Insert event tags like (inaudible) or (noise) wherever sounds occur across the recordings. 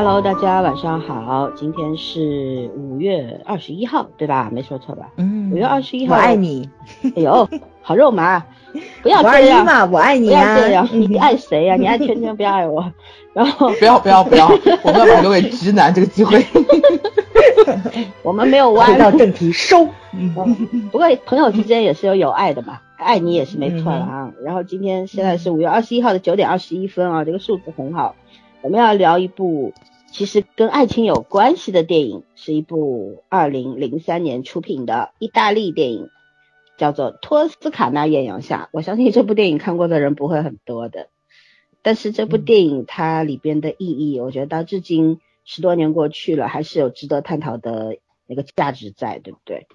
Hello，大家晚上好，今天是五月二十一号，对吧？没说错吧？嗯，五月二十一号，我爱你。哎呦，(laughs) 好肉麻，不要这样嘛，我爱你呀！不要这样，(laughs) 你爱谁呀？你爱圈圈，不要爱我。然后不要不要不要，(laughs) 我们要把留给直男这个机会。我们没有歪。回到正题，收。不过朋友之间也是有有爱的嘛，爱你也是没错的啊。然后今天现在是五月二十一号的九点二十一分啊，这个数字很好。我们要聊一部其实跟爱情有关系的电影，是一部二零零三年出品的意大利电影，叫做《托斯卡纳艳阳下》。我相信这部电影看过的人不会很多的，但是这部电影它里边的意义，我觉得到至今十多年过去了，还是有值得探讨的那个价值在，对不对？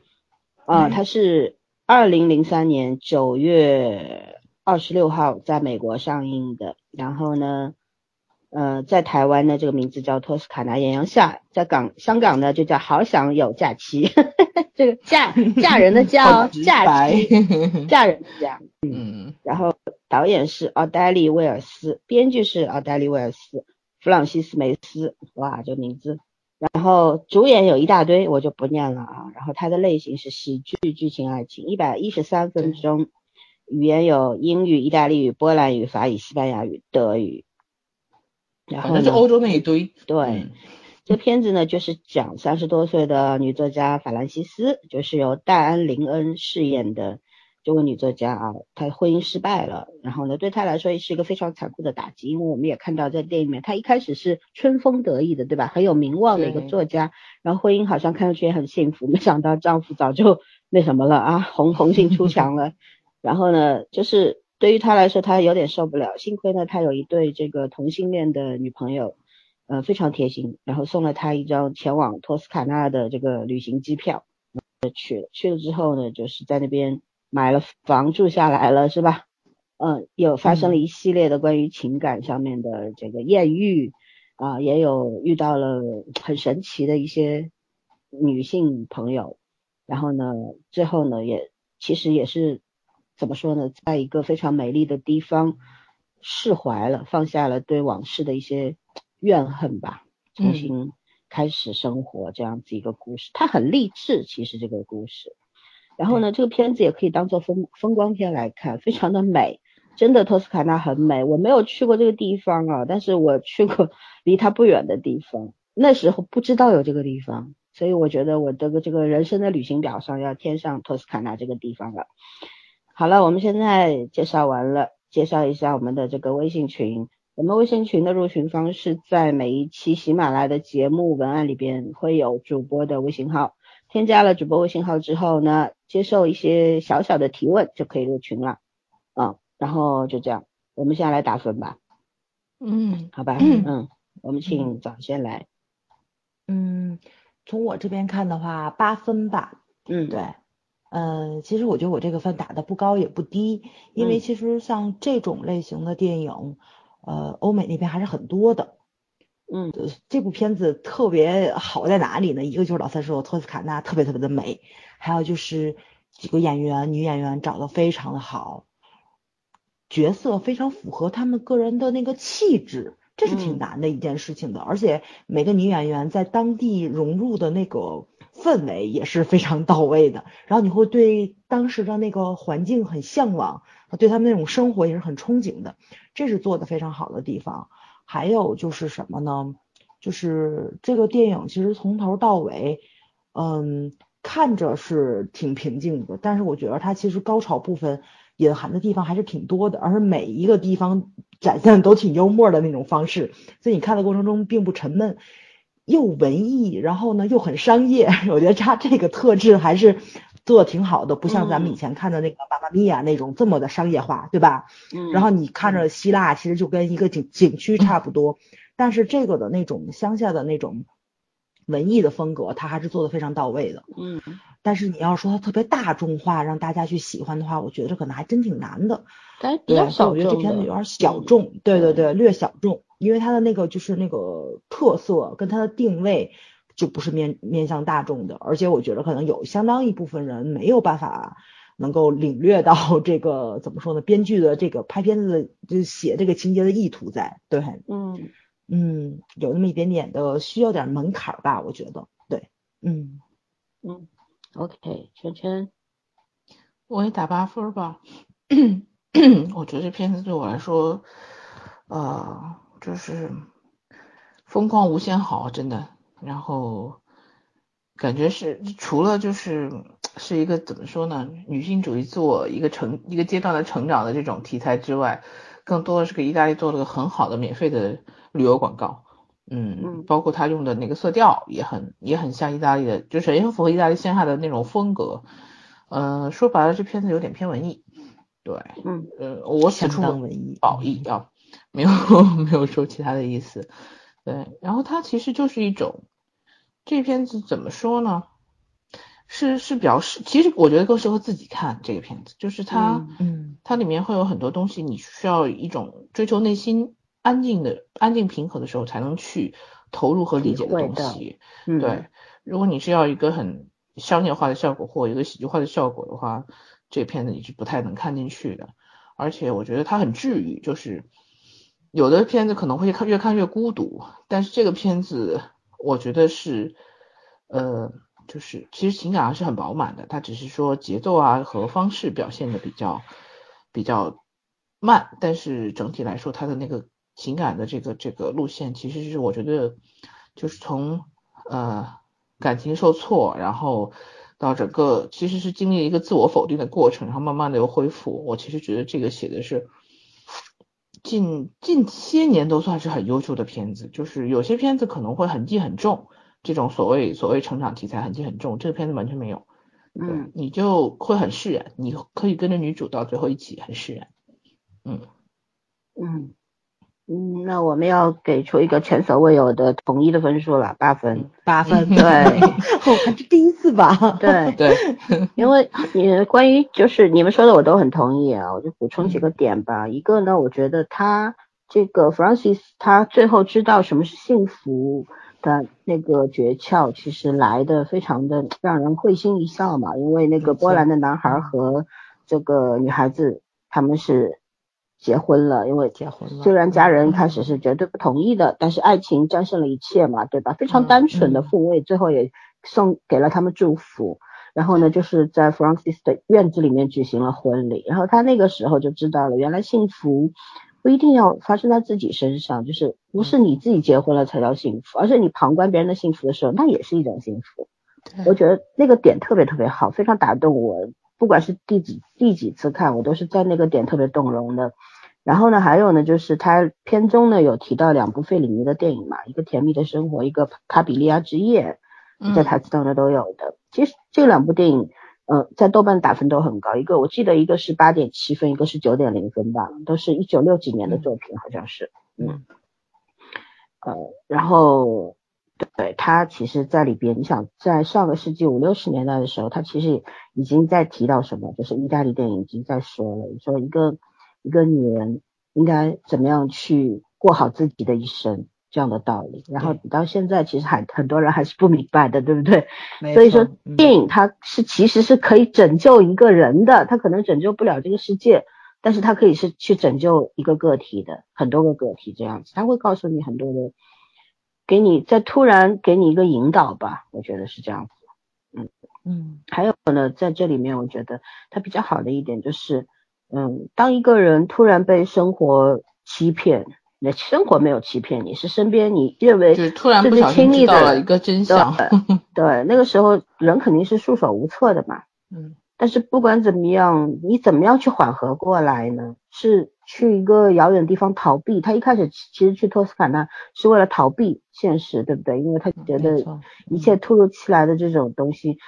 啊，它是二零零三年九月二十六号在美国上映的，然后呢？呃，在台湾呢，这个名字叫《托斯卡纳艳阳下》，在港香港呢就叫《好想有假期》，(laughs) 这个嫁嫁 (laughs) 人的嫁，假期 (laughs) 嫁人的嫁。嗯，然后导演是奥黛丽·威尔斯，编剧是奥黛丽·威尔斯，弗朗西斯·梅斯，哇，这名字。然后主演有一大堆，我就不念了啊。然后它的类型是喜剧剧情爱情，一百一十三分钟，语言有英语、意大利语、波兰语、法语、西班牙语、德语。然后是欧洲那一堆。对，这片子呢就是讲三十多岁的女作家法兰西斯，就是由戴安·林恩饰演的这位女作家啊，她婚姻失败了，然后呢对她来说也是一个非常残酷的打击，因为我们也看到在电影里面，她一开始是春风得意的，对吧？很有名望的一个作家，然后婚姻好像看上去也很幸福，没想到丈夫早就 (laughs) 那什么了啊，红红杏出墙了，(laughs) 然后呢就是。对于他来说，他有点受不了。幸亏呢，他有一对这个同性恋的女朋友，呃，非常贴心，然后送了他一张前往托斯卡纳的这个旅行机票，去了。去了之后呢，就是在那边买了房住下来了，是吧？嗯，有发生了一系列的关于情感上面的这个艳遇啊，也有遇到了很神奇的一些女性朋友，然后呢，最后呢，也其实也是。怎么说呢？在一个非常美丽的地方释怀了，放下了对往事的一些怨恨吧，重新开始生活这样子一个故事。它很励志，其实这个故事。然后呢，这个片子也可以当做风风光片来看，非常的美。真的，托斯卡纳很美。我没有去过这个地方啊，但是我去过离它不远的地方。那时候不知道有这个地方，所以我觉得我这个这个人生的旅行表上要添上托斯卡纳这个地方了。好了，我们现在介绍完了，介绍一下我们的这个微信群。我们微信群的入群方式在每一期喜马拉雅的节目文案里边会有主播的微信号，添加了主播微信号之后呢，接受一些小小的提问就可以入群了。嗯，然后就这样，我们现在来打分吧。嗯，好吧，(clears throat) 嗯，我们请早先来。嗯，从我这边看的话，八分吧。嗯，对。嗯，其实我觉得我这个分打的不高也不低，因为其实像这种类型的电影，呃，欧美那边还是很多的。嗯，这部片子特别好在哪里呢？一个就是老三说托斯卡纳特别特别的美，还有就是几个演员女演员找的非常的好，角色非常符合他们个人的那个气质，这是挺难的一件事情的。而且每个女演员在当地融入的那个。氛围也是非常到位的，然后你会对当时的那个环境很向往，对他们那种生活也是很憧憬的，这是做的非常好的地方。还有就是什么呢？就是这个电影其实从头到尾，嗯，看着是挺平静的，但是我觉得它其实高潮部分隐含的地方还是挺多的，而每一个地方展现都挺幽默的那种方式，所以你看的过程中并不沉闷。又文艺，然后呢又很商业，(laughs) 我觉得他这个特质还是做的挺好的，不像咱们以前看的那个《妈妈咪呀》那种这么的商业化，对吧？嗯。然后你看着希腊，其实就跟一个景景区差不多，但是这个的那种乡下的那种文艺的风格，他还是做的非常到位的。嗯。但是你要说它特别大众化，让大家去喜欢的话，我觉得可能还真挺难的。但比较小众。我觉得这片子有点小众，对对对，略小众。因为它的那个就是那个特色跟它的定位就不是面面向大众的，而且我觉得可能有相当一部分人没有办法能够领略到 (laughs) 这个怎么说呢？编剧的这个拍片子的就写这个情节的意图在，对，嗯，嗯，有那么一点点的需要点门槛儿吧，我觉得，对，嗯嗯，OK，圈圈，我也打八分吧。(clears throat) 我觉得这片子对我来说，呃，就是风光无限好，真的。然后感觉是除了就是是一个怎么说呢，女性主义做一个成一个阶段的成长的这种题材之外，更多的是给意大利做了个很好的免费的旅游广告。嗯，包括他用的那个色调也很也很像意大利的，就是也很符合意大利线下的那种风格。呃，说白了，这片子有点偏文艺。对，嗯，呃，我此处文艺褒义啊，没有 (laughs) 没有说其他的意思。对，然后它其实就是一种，这片子怎么说呢？是是比较适，其实我觉得更适合自己看这个片子，就是它，嗯，它里面会有很多东西，你需要一种追求内心安静的、安静平和的时候才能去投入和理解的东西。对，如果你是要一个很商业化的效果或一个喜剧化的效果的话。这片子你是不太能看进去的，而且我觉得它很治愈，就是有的片子可能会看越看越孤独，但是这个片子我觉得是，呃，就是其实情感还是很饱满的，它只是说节奏啊和方式表现的比较比较慢，但是整体来说它的那个情感的这个这个路线其实是我觉得就是从呃感情受挫，然后。到整个其实是经历一个自我否定的过程，然后慢慢的又恢复。我其实觉得这个写的是近近些年都算是很优秀的片子。就是有些片子可能会很记很重，这种所谓所谓成长题材很记很重，这个片子完全没有。嗯，你就会很释然，你可以跟着女主到最后一起很释然。嗯嗯。嗯，那我们要给出一个前所未有的统一的分数了，八分，八分，(laughs) 对，哦，还是第一次吧？(laughs) 对 (laughs) 对，因为你关于就是你们说的我都很同意啊，我就补充几个点吧。一个呢，我觉得他这个 Francis 他最后知道什么是幸福的那个诀窍，其实来的非常的让人会心一笑嘛，因为那个波兰的男孩和这个女孩子他们是。结婚了，因为结婚了。虽然家人开始是绝对不同意的，但是爱情战胜了一切嘛，对吧？非常单纯的父位，最后也送给了他们祝福。然后呢，就是在 Francis 的院子里面举行了婚礼。然后他那个时候就知道了，原来幸福不一定要发生在自己身上，就是不是你自己结婚了才叫幸福，而是你旁观别人的幸福的时候，那也是一种幸福。我觉得那个点特别特别好，非常打动我。不管是第几第几次看，我都是在那个点特别动容的。然后呢，还有呢，就是他片中呢有提到两部费里尼的电影嘛，一个《甜蜜的生活》，一个《卡比利亚之夜》，在台词当中都有的。其实这两部电影，嗯，在豆瓣打分都很高，一个我记得一个是八点七分，一个是九点零分吧，都是一九六几年的作品，好像是。嗯。呃，然后对他其实在里边，你想在上个世纪五六十年代的时候，他其实已经在提到什么，就是意大利电影已经在说了，说一个。一个女人应该怎么样去过好自己的一生这样的道理，然后到现在其实还很多人还是不明白的，对不对？所以说电影它是其实是可以拯救一个人的，它可能拯救不了这个世界，但是它可以是去拯救一个个体的，很多个个体这样子，它会告诉你很多的，给你再突然给你一个引导吧，我觉得是这样子。嗯嗯，还有呢，在这里面我觉得它比较好的一点就是。嗯，当一个人突然被生活欺骗，那生活没有欺骗你，是身边你认为就是突然不小心知道了一个真相，对，那个时候人肯定是束手无策的嘛。(laughs) 嗯，但是不管怎么样，你怎么样去缓和过来呢？是去一个遥远地方逃避？他一开始其实去托斯卡纳是为了逃避现实，对不对？因为他觉得一切突如其来的这种东西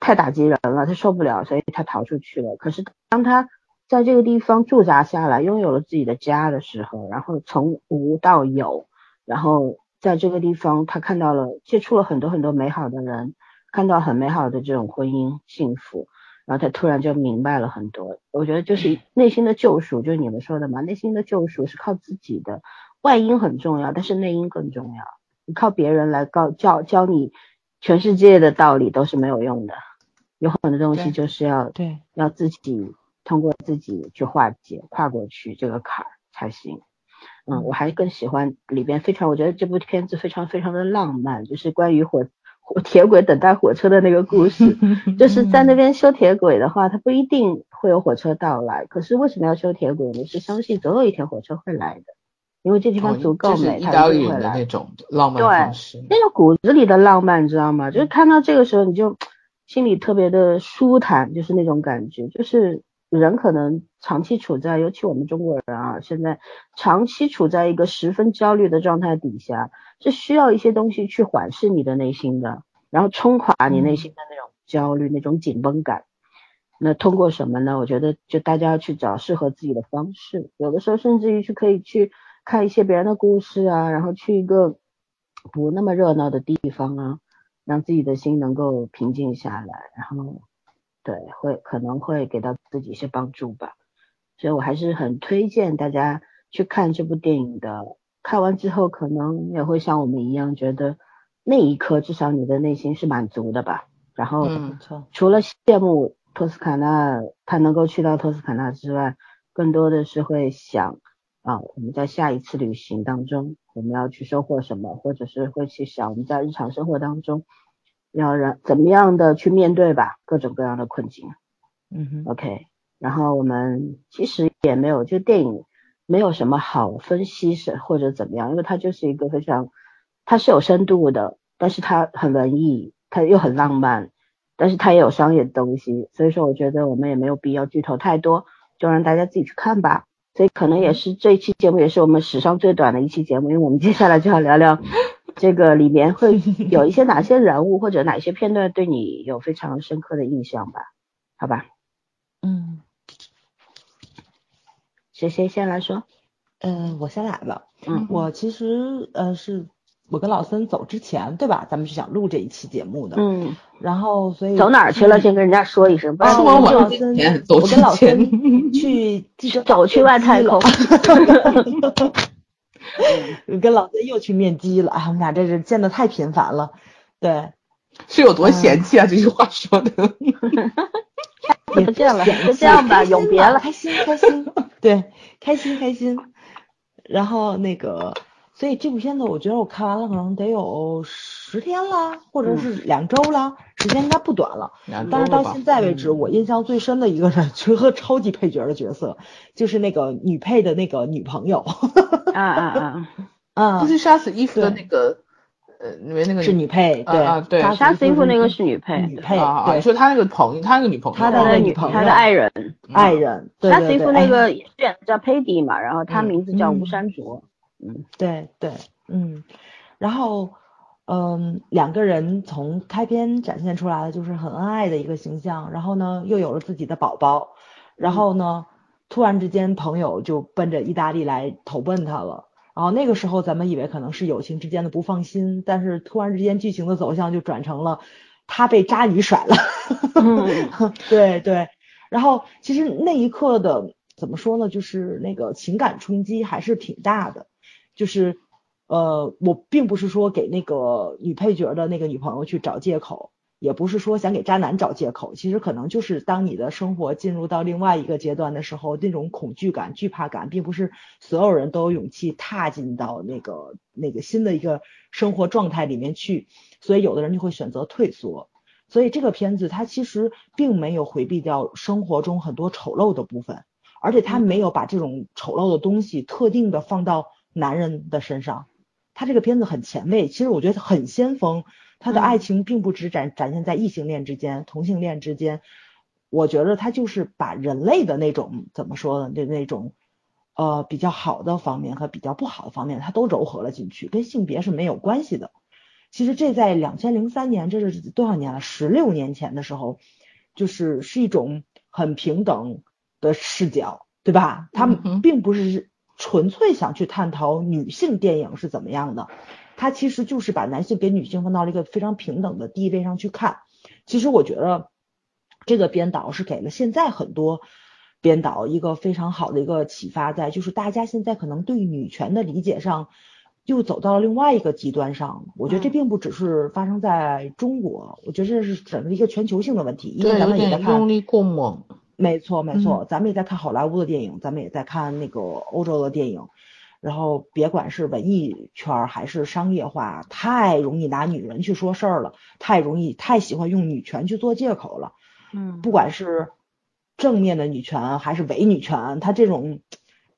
太打击人了，他受不了，所以他逃出去了。可是当他在这个地方驻扎下来，拥有了自己的家的时候，然后从无到有，然后在这个地方，他看到了接触了很多很多美好的人，看到很美好的这种婚姻幸福，然后他突然就明白了很多。我觉得就是内心的救赎，就是你们说的嘛，内心的救赎是靠自己的，外因很重要，但是内因更重要。你靠别人来告教教你全世界的道理都是没有用的，有很多东西就是要对要自己。通过自己去化解、跨过去这个坎儿才行。嗯，我还更喜欢里边非常，我觉得这部片子非常非常的浪漫，就是关于火火铁轨等待火车的那个故事。(laughs) 就是在那边修铁轨的话，它不一定会有火车到来，可是为什么要修铁轨呢？是相信总有一天火车会来的，因为这地方足够美，它就会来。那种浪漫方式，那个骨子里的浪漫，你知道吗？就是看到这个时候，你就心里特别的舒坦，就是那种感觉，就是。人可能长期处在，尤其我们中国人啊，现在长期处在一个十分焦虑的状态底下，是需要一些东西去缓释你的内心的，然后冲垮你内心的那种焦虑、那种紧绷感。那通过什么呢？我觉得就大家要去找适合自己的方式，有的时候甚至于去可以去看一些别人的故事啊，然后去一个不那么热闹的地方啊，让自己的心能够平静下来，然后。对，会可能会给到自己一些帮助吧，所以我还是很推荐大家去看这部电影的。看完之后，可能也会像我们一样，觉得那一刻至少你的内心是满足的吧。然后，除了羡慕托斯卡纳，他能够去到托斯卡纳之外，更多的是会想啊，我们在下一次旅行当中，我们要去收获什么，或者是会去想我们在日常生活当中。要让怎么样的去面对吧，各种各样的困境。嗯哼，OK。然后我们其实也没有，就电影没有什么好分析是或者怎么样，因为它就是一个非常，它是有深度的，但是它很文艺，它又很浪漫，但是它也有商业的东西，所以说我觉得我们也没有必要剧透太多，就让大家自己去看吧。所以可能也是这一期节目也是我们史上最短的一期节目，因为我们接下来就要聊聊。这个里面会有一些哪些人物或者哪些片段对你有非常深刻的印象吧？好吧，嗯，谁谁先来说？嗯，我先来吧。嗯，我其实呃是我跟老森走之前对吧？咱们是想录这一期节目的。嗯。然后所以走哪儿去了？先跟人家说一声。说完我老森，我跟老森去走去外太空。(laughs) (laughs) 跟老孙又去面基了，哎，我们俩这是见的太频繁了，对，是有多嫌弃啊？这句话说的，(laughs) 不见了，就这样吧，永别了，开心开心，对，开心开心，然后那个。所以这部片子，我觉得我看完了，可能得有十天了，或者是两周了，时间应该不短了。但是到现在为止，我印象最深的一个人，就和超级配角的角色，就是那个女配的那个女朋友。啊啊啊！啊，(laughs) 就是杀死伊芙的那个，呃，里面那个是女配，对啊对，杀死伊芙那个是女配，女配。对，说他那个朋友，他那个女朋友，他的女朋友，他的爱人，爱人。杀死伊芙那个演叫佩蒂嘛，然后他名字叫吴山卓。嗯，对对，嗯，然后，嗯，两个人从开篇展现出来的就是很恩爱的一个形象，然后呢，又有了自己的宝宝，然后呢，突然之间朋友就奔着意大利来投奔他了，然后那个时候咱们以为可能是友情之间的不放心，但是突然之间剧情的走向就转成了他被渣女甩了，(laughs) 对对，然后其实那一刻的怎么说呢，就是那个情感冲击还是挺大的。就是，呃，我并不是说给那个女配角的那个女朋友去找借口，也不是说想给渣男找借口，其实可能就是当你的生活进入到另外一个阶段的时候，那种恐惧感、惧怕感，并不是所有人都有勇气踏进到那个那个新的一个生活状态里面去，所以有的人就会选择退缩。所以这个片子它其实并没有回避掉生活中很多丑陋的部分，而且它没有把这种丑陋的东西特定的放到。男人的身上，他这个片子很前卫，其实我觉得很先锋。他的爱情并不只展展现在异性恋之间、同性恋之间，我觉得他就是把人类的那种怎么说呢？那那种呃比较好的方面和比较不好的方面，他都糅合了进去，跟性别是没有关系的。其实这在两千零三年，这是多少年了？十六年前的时候，就是是一种很平等的视角，对吧？他并不是。纯粹想去探讨女性电影是怎么样的，它其实就是把男性给女性放到了一个非常平等的地位上去看。其实我觉得这个编导是给了现在很多编导一个非常好的一个启发，在就是大家现在可能对女权的理解上又走到了另外一个极端上。我觉得这并不只是发生在中国，我觉得这是整个一个全球性的问题。因为咱们也在看。用力过猛。没错，没错，咱们也在看好莱坞的电影，咱们也在看那个欧洲的电影，然后别管是文艺圈还是商业化，太容易拿女人去说事儿了，太容易太喜欢用女权去做借口了。嗯，不管是正面的女权还是伪女权，它这种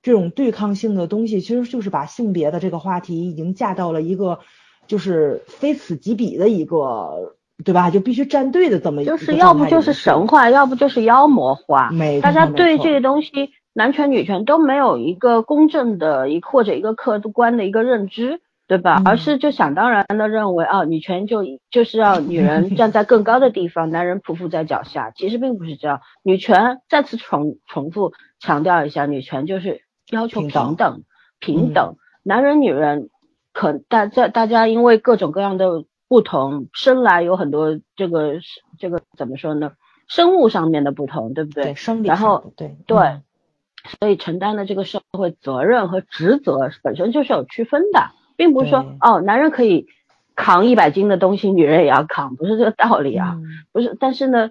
这种对抗性的东西，其实就是把性别的这个话题已经架到了一个就是非此即彼的一个，对吧？就必须站队的这么一个就是要不就是神话，要不就是妖魔化。没大家对这个东西。男权女权都没有一个公正的一或者一个客观的一个认知，对吧？而是就想当然的认为啊，女权就就是要女人 (laughs) 站在更高的地方，男人匍匐在脚下。其实并不是这样，女权再次重重复强调一下，女权就是要求平等平等，男人女人可大在大家因为各种各样的不同，生来有很多这个这个怎么说呢？生物上面的不同，对不对？对，生理然后对对。所以承担的这个社会责任和职责本身就是有区分的，并不是说哦，男人可以扛一百斤的东西，女人也要扛，不是这个道理啊，不是。但是呢，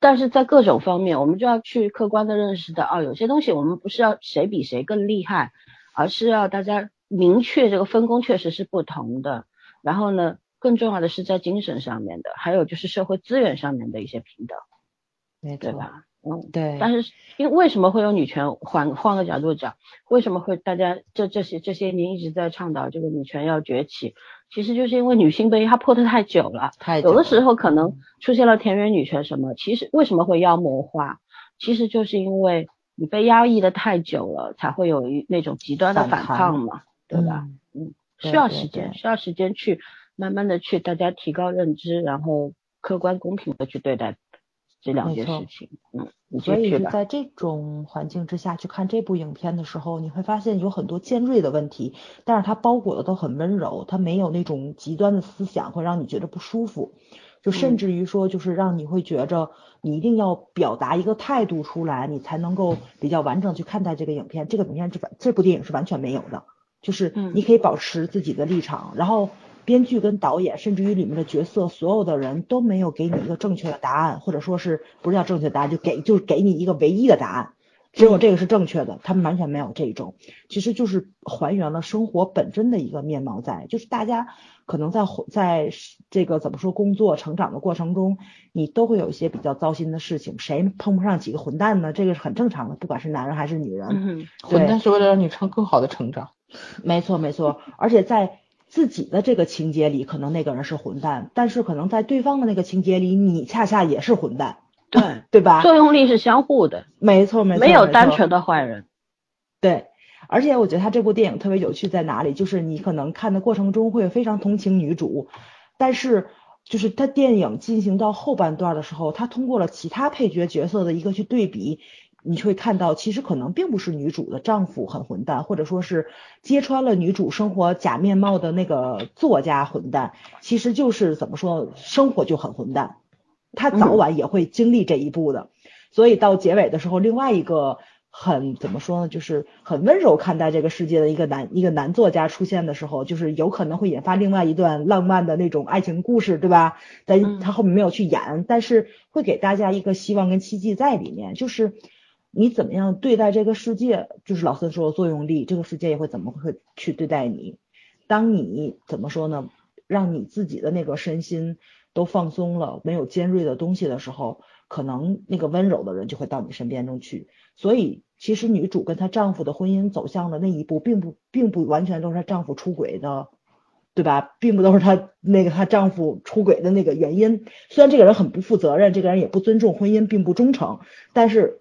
但是在各种方面，我们就要去客观的认识到，哦，有些东西我们不是要谁比谁更厉害，而是要大家明确这个分工确实是不同的。然后呢，更重要的是在精神上面的，还有就是社会资源上面的一些平等，对吧？嗯，对，但是因为为什么会有女权？换换个角度讲，为什么会大家这这些这些年一直在倡导这个女权要崛起？其实就是因为女性被压迫的太久了，太有的时候可能出现了田园女权什么，其实为什么会妖魔化？其实就是因为你被压抑的太久了，才会有一那种极端的反抗嘛，对吧？嗯，需要时间，需要时间去慢慢的去大家提高认知，然后客观公平的去对待。这两件事情，嗯，所以是在这种环境之下去看这部影片的时候，你会发现有很多尖锐的问题，但是它包裹的都很温柔，它没有那种极端的思想会让你觉得不舒服，就甚至于说就是让你会觉着你一定要表达一个态度出来，你才能够比较完整去看待这个影片。这个影片这这部电影是完全没有的，就是你可以保持自己的立场，然后。编剧跟导演，甚至于里面的角色，所有的人都没有给你一个正确的答案，或者说是不是叫正确答案，就给就是给你一个唯一的答案，只有这个是正确的，他们完全没有这种，其实就是还原了生活本真的一个面貌，在就是大家可能在在这个怎么说工作成长的过程中，你都会有一些比较糟心的事情，谁碰不上几个混蛋呢？这个是很正常的，不管是男人还是女人，混蛋是为了让你成更好的成长，没错没错，而且在。自己的这个情节里，可能那个人是混蛋，但是可能在对方的那个情节里，你恰恰也是混蛋，对 (laughs) 对吧？作用力是相互的，没错没错，没有单纯的坏人。对，而且我觉得他这部电影特别有趣在哪里，就是你可能看的过程中会非常同情女主，但是就是他电影进行到后半段的时候，他通过了其他配角角色的一个去对比。你会看到，其实可能并不是女主的丈夫很混蛋，或者说是揭穿了女主生活假面貌的那个作家混蛋，其实就是怎么说，生活就很混蛋，他早晚也会经历这一步的。所以到结尾的时候，另外一个很怎么说呢，就是很温柔看待这个世界的一个男一个男作家出现的时候，就是有可能会引发另外一段浪漫的那种爱情故事，对吧？但他后面没有去演，但是会给大家一个希望跟奇迹在里面，就是。你怎么样对待这个世界？就是老孙说的作用力，这个世界也会怎么会去对待你？当你怎么说呢？让你自己的那个身心都放松了，没有尖锐的东西的时候，可能那个温柔的人就会到你身边中去。所以，其实女主跟她丈夫的婚姻走向的那一步，并不并不完全都是她丈夫出轨的，对吧？并不都是她那个她丈夫出轨的那个原因。虽然这个人很不负责任，这个人也不尊重婚姻，并不忠诚，但是。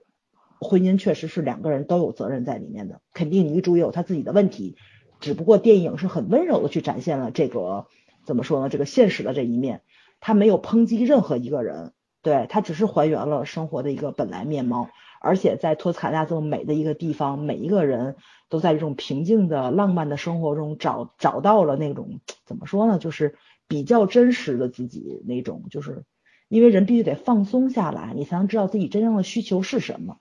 婚姻确实是两个人都有责任在里面的，肯定女主也有她自己的问题，只不过电影是很温柔的去展现了这个怎么说呢？这个现实的这一面，他没有抨击任何一个人，对他只是还原了生活的一个本来面貌，而且在托斯卡纳这么美的一个地方，每一个人都在这种平静的浪漫的生活中找找到了那种怎么说呢？就是比较真实的自己那种，就是因为人必须得放松下来，你才能知道自己真正的需求是什么。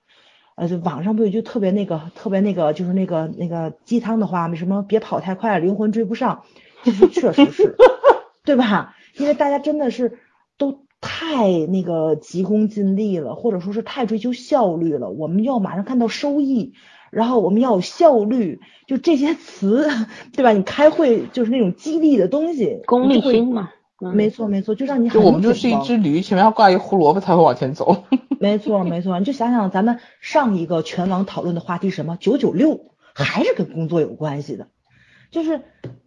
呃，就网上不有句特别那个特别那个，就是那个那个鸡汤的话吗？什么别跑太快，灵魂追不上。其实确实是，(laughs) 对吧？因为大家真的是都太那个急功近利了，或者说是太追求效率了。我们要马上看到收益，然后我们要有效率，就这些词，(laughs) 对吧？你开会就是那种激励的东西，功利心嘛。没错没错，就让你就我们就是一只驴，前面要挂一胡萝卜才会往前走。(laughs) 没错没错，你就想想咱们上一个全网讨论的话题什么九九六，(laughs) 还是跟工作有关系的，就是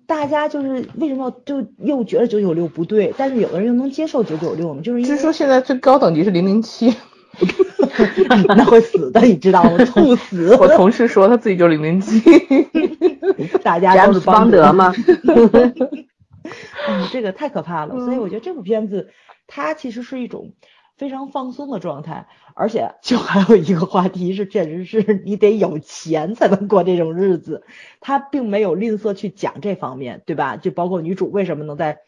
大家就是为什么就又觉得九九六不对，但是有的人又能接受九九六呢？就是据说现在最高等级是零零七。(laughs) 那会死的，你知道吗？猝死！我同事说他自己就零零七，大家都是邦德吗？(laughs) 嗯，这个太可怕了。所以我觉得这部片子它其实是一种非常放松的状态，而且就还有一个话题是，确实是你得有钱才能过这种日子。他并没有吝啬去讲这方面，对吧？就包括女主为什么能在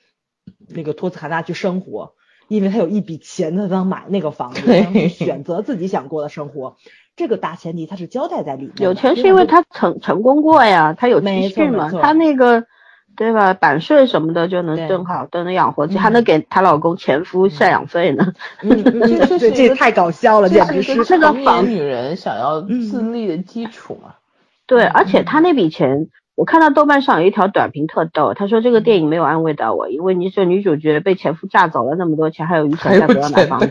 那个托斯卡纳去生活。因为他有一笔钱，他能买那个房子，选择自己想过的生活。这个大前提他是交代在里面。有钱是因为他成成功过呀，他有积蓄嘛，他那个对吧？版税什么的就能正好都能养活自己，还能给她老公前夫赡养费呢。(laughs) 这这太搞笑了，简直是这个房女人想要自立的基础嘛。对，而且她那笔钱。我看到豆瓣上有一条短评特逗，他说这个电影没有安慰到我，因为你这女主角被前夫炸走了那么多钱，还有余钱再不要买房子。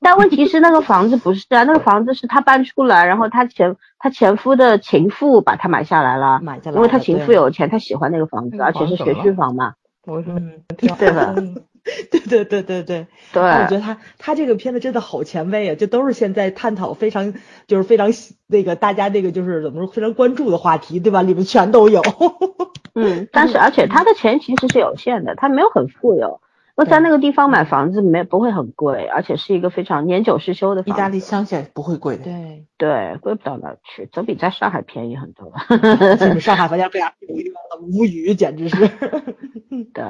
但问题是那个房子不是啊，那个房子是他搬出来，然后他前他前夫的情妇把他买下来了，买下来，因为他情妇有钱，他喜欢那个房子，而且是学区房嘛。对吧？对对对对对对，(laughs) 我觉得他他这个片子真的好前卫啊，这都是现在探讨非常就是非常那个大家那个就是怎么说非常关注的话题，对吧？里面全都有。(laughs) 嗯，但是而且他的钱其实是有限的，他没有很富有。那在那个地方买房子没不会很贵，而且是一个非常年久失修的。意大利乡下不会贵的。对对，贵不到哪去，总比在上海便宜很多。(laughs) 上海房价非常无语，简直是。(laughs) 对，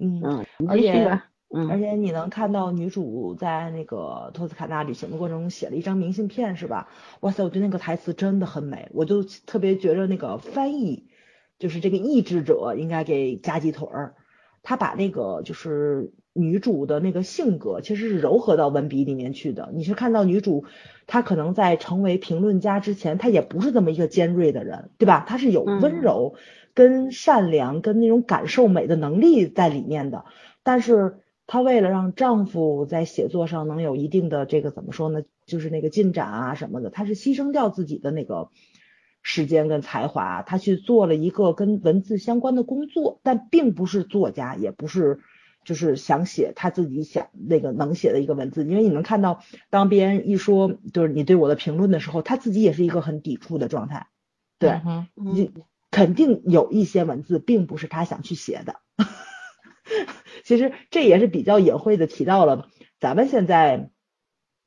嗯嗯，而且嗯，而且你能看到女主在那个托斯卡纳旅行的过程中写了一张明信片，是吧？哇塞，我觉得那个台词真的很美，我就特别觉着那个翻译就是这个译制者应该给加鸡腿儿。他把那个就是女主的那个性格，其实是柔和到文笔里面去的。你是看到女主，她可能在成为评论家之前，她也不是这么一个尖锐的人，对吧？她是有温柔、跟善良、跟那种感受美的能力在里面的。但是她为了让丈夫在写作上能有一定的这个怎么说呢，就是那个进展啊什么的，她是牺牲掉自己的那个。时间跟才华，他去做了一个跟文字相关的工作，但并不是作家，也不是就是想写他自己想那个能写的一个文字。因为你能看到，当别人一说就是你对我的评论的时候，他自己也是一个很抵触的状态。对，你肯定有一些文字并不是他想去写的。(laughs) 其实这也是比较隐晦的提到了咱们现在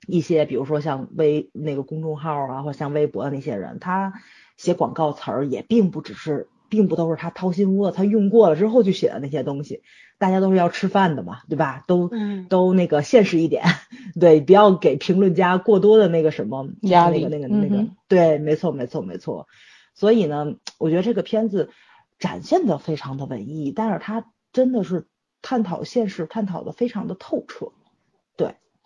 一些，比如说像微那个公众号啊，或像微博的那些人，他。写广告词儿也并不只是，并不都是他掏心窝子，他用过了之后去写的那些东西。大家都是要吃饭的嘛，对吧？都都那个现实一点，(laughs) 对，不要给评论家过多的那个什么压力，那个那个那个，对，没错没错没错。所以呢，我觉得这个片子展现的非常的文艺，但是它真的是探讨现实，探讨的非常的透彻。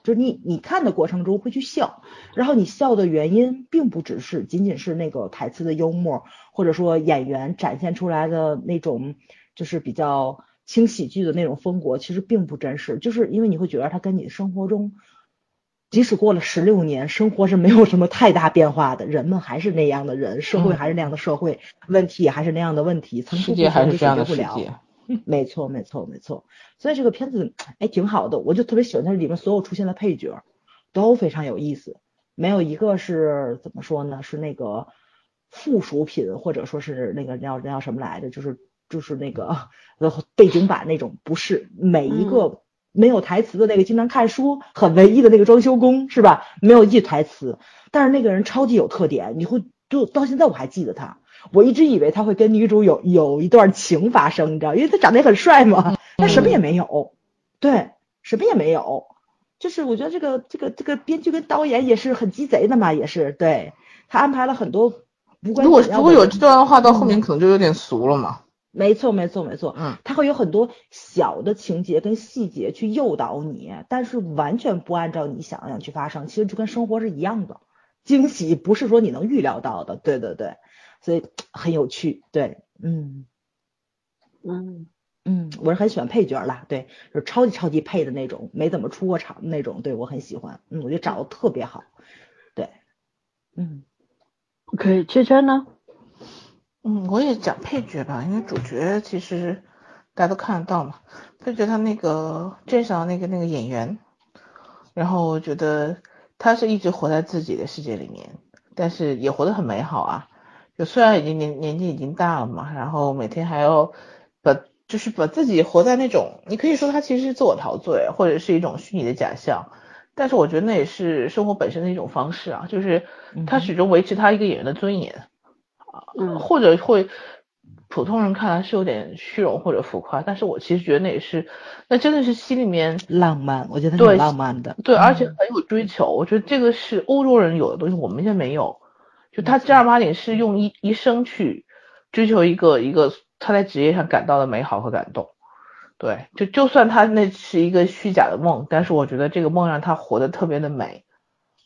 就是你你看的过程中会去笑，然后你笑的原因并不只是仅仅是那个台词的幽默，或者说演员展现出来的那种就是比较轻喜剧的那种风格，其实并不真实。就是因为你会觉得他跟你生活中，即使过了十六年，生活是没有什么太大变化的，人们还是那样的人，社会还是那样的社会，问题还是那样的问题，世界还是这样的世界。(laughs) 没错，没错，没错。所以这个片子哎挺好的，我就特别喜欢它里面所有出现的配角都非常有意思，没有一个是怎么说呢？是那个附属品，或者说是那个叫叫什么来着？就是就是那个背景板那种，不是每一个没有台词的那个经常看书很文艺的那个装修工是吧？没有一句台词，但是那个人超级有特点，你会就到现在我还记得他。我一直以为他会跟女主有有一段情发生，你知道，因为他长得也很帅嘛，他什么也没有，对，什么也没有，就是我觉得这个这个这个编剧跟导演也是很鸡贼的嘛，也是，对他安排了很多无关。如果如果有这段的话，到后面可能就有点俗了嘛。没错，没错，没错，嗯，他会有很多小的情节跟细节去诱导你，但是完全不按照你想象去发生，其实就跟生活是一样的。惊喜，不是说你能预料到的。对对对，所以很有趣。对，嗯嗯嗯，我是很喜欢配角啦，对，就是超级超级配的那种，没怎么出过场的那种，对我很喜欢。嗯，我觉得找的特别好。对，嗯，OK，圈圈呢？嗯，我也讲配角吧，因为主角其实大家都看得到嘛。配角他那个镇上那个那个演员，然后我觉得他是一直活在自己的世界里面，但是也活得很美好啊。就虽然已经年年纪已经大了嘛，然后每天还要把就是把自己活在那种，你可以说他其实是自我陶醉，或者是一种虚拟的假象。但是我觉得那也是生活本身的一种方式啊，就是他始终维持他一个演员的尊严。嗯，或者会普通人看来是有点虚荣或者浮夸，但是我其实觉得那也是，那真的是心里面浪漫，我觉得挺浪漫的，对，而且很有追求。我觉得这个是欧洲人有的东西，我们现在没有。就他正儿八经是用一一生去追求一个一个他在职业上感到的美好和感动。对，就就算他那是一个虚假的梦，但是我觉得这个梦让他活得特别的美。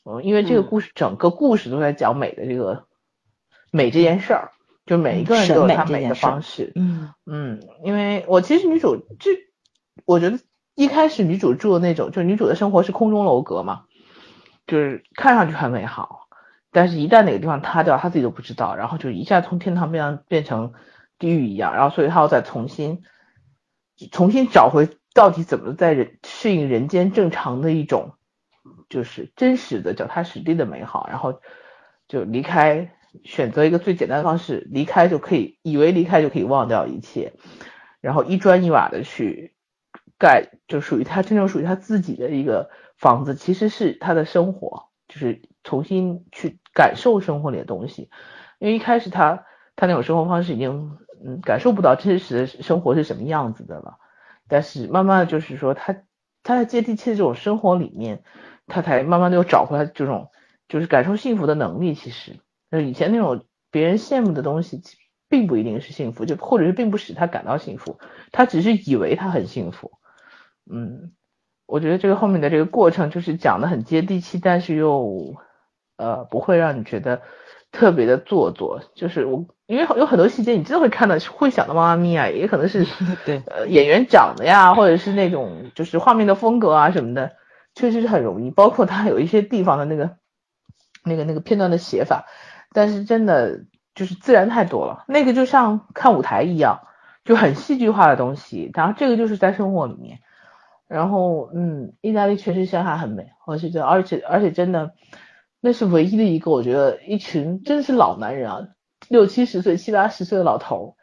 嗯，因为这个故事整个故事都在讲美的这个。美这件事儿，就每一个人都有他美的方式。嗯嗯，因为我其实女主这，我觉得一开始女主住的那种，就女主的生活是空中楼阁嘛，就是看上去很美好，但是一旦哪个地方塌掉，他自己都不知道，然后就一下从天堂变变成地狱一样，然后所以他要再重新重新找回到底怎么在人适应人间正常的一种，就是真实的脚踏实地的美好，然后就离开。选择一个最简单的方式离开就可以，以为离开就可以忘掉一切，然后一砖一瓦的去盖，就属于他真正属于他自己的一个房子，其实是他的生活，就是重新去感受生活里的东西。因为一开始他他那种生活方式已经嗯感受不到真实的生活是什么样子的了，但是慢慢的就是说他他在接地气的这种生活里面，他才慢慢的又找回来这种就是感受幸福的能力，其实。就以前那种别人羡慕的东西，并不一定是幸福，就或者是并不使他感到幸福，他只是以为他很幸福。嗯，我觉得这个后面的这个过程就是讲的很接地气，但是又呃不会让你觉得特别的做作。就是我因为有很多细节，你真的会看到会想到妈妈咪呀，也可能是 (laughs) 对呃演员长得呀，或者是那种就是画面的风格啊什么的，确实是很容易。包括它有一些地方的那个那个那个片段的写法。但是真的就是自然太多了，那个就像看舞台一样，就很戏剧化的东西。然后这个就是在生活里面，然后嗯，意大利确实乡下很美，我是觉得，而且而且真的，那是唯一的一个我觉得一群真的是老男人啊，六七十岁、七八十岁的老头，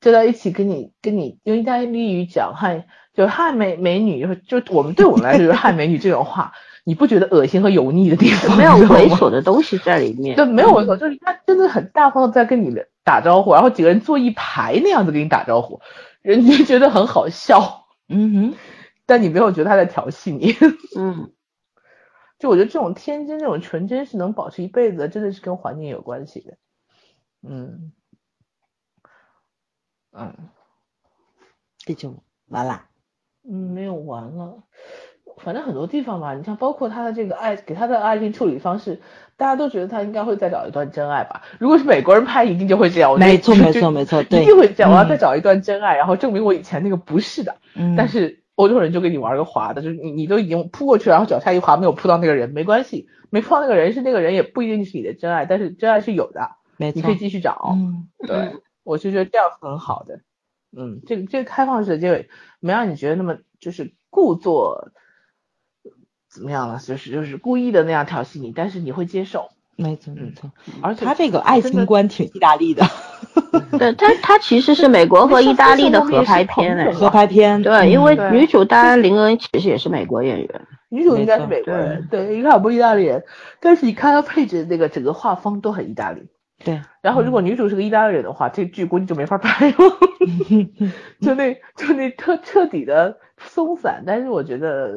坐在一起跟你跟你用意大利语讲嗨，就嗨美美女，就我们对我们来说就是嗨美女这种话。你不觉得恶心和油腻的地方？没有猥琐的东西在里面。对，没有猥琐，就是他真的很大方的在跟你打招呼，然后几个人坐一排那样子跟你打招呼，人家觉得很好笑。嗯哼，但你没有觉得他在调戏你。嗯，就我觉得这种天真、这种纯真是能保持一辈子的，真的是跟环境有关系的。嗯，嗯，这就完了。嗯，没有完了。反正很多地方吧，你像包括他的这个爱给他的爱情处理方式，大家都觉得他应该会再找一段真爱吧。如果是美国人拍，一定就会这样。没错没错没错，一定会这样。我要再找一段真爱，然后证明我以前那个不是的。嗯。但是欧洲人就给你玩个滑的，就是你你都已经扑过去，然后脚下一滑，没有扑到那个人，没关系，没扑到那个人是那个人也不一定是你的真爱，但是真爱是有的，没错，你可以继续找。嗯。对，我就觉得这样很好的。嗯，这个这个开放式的结尾没让你觉得那么就是故作。怎么样了？就是就是故意的那样调戏你，但是你会接受。没错没错，而且他这个爱情观挺意大利的。(laughs) 对他他其实是美国和意大利的合拍片哎，合拍片。对，因为女主戴安琳恩其实也是美国演员，女主应该是美国人，对，一看不是意大利人，但是你看她配置那个整个画风都很意大利。对，然后如果女主是个意大利人的话，这剧估计就没法拍了。(laughs) 就那就那特彻底的松散，但是我觉得。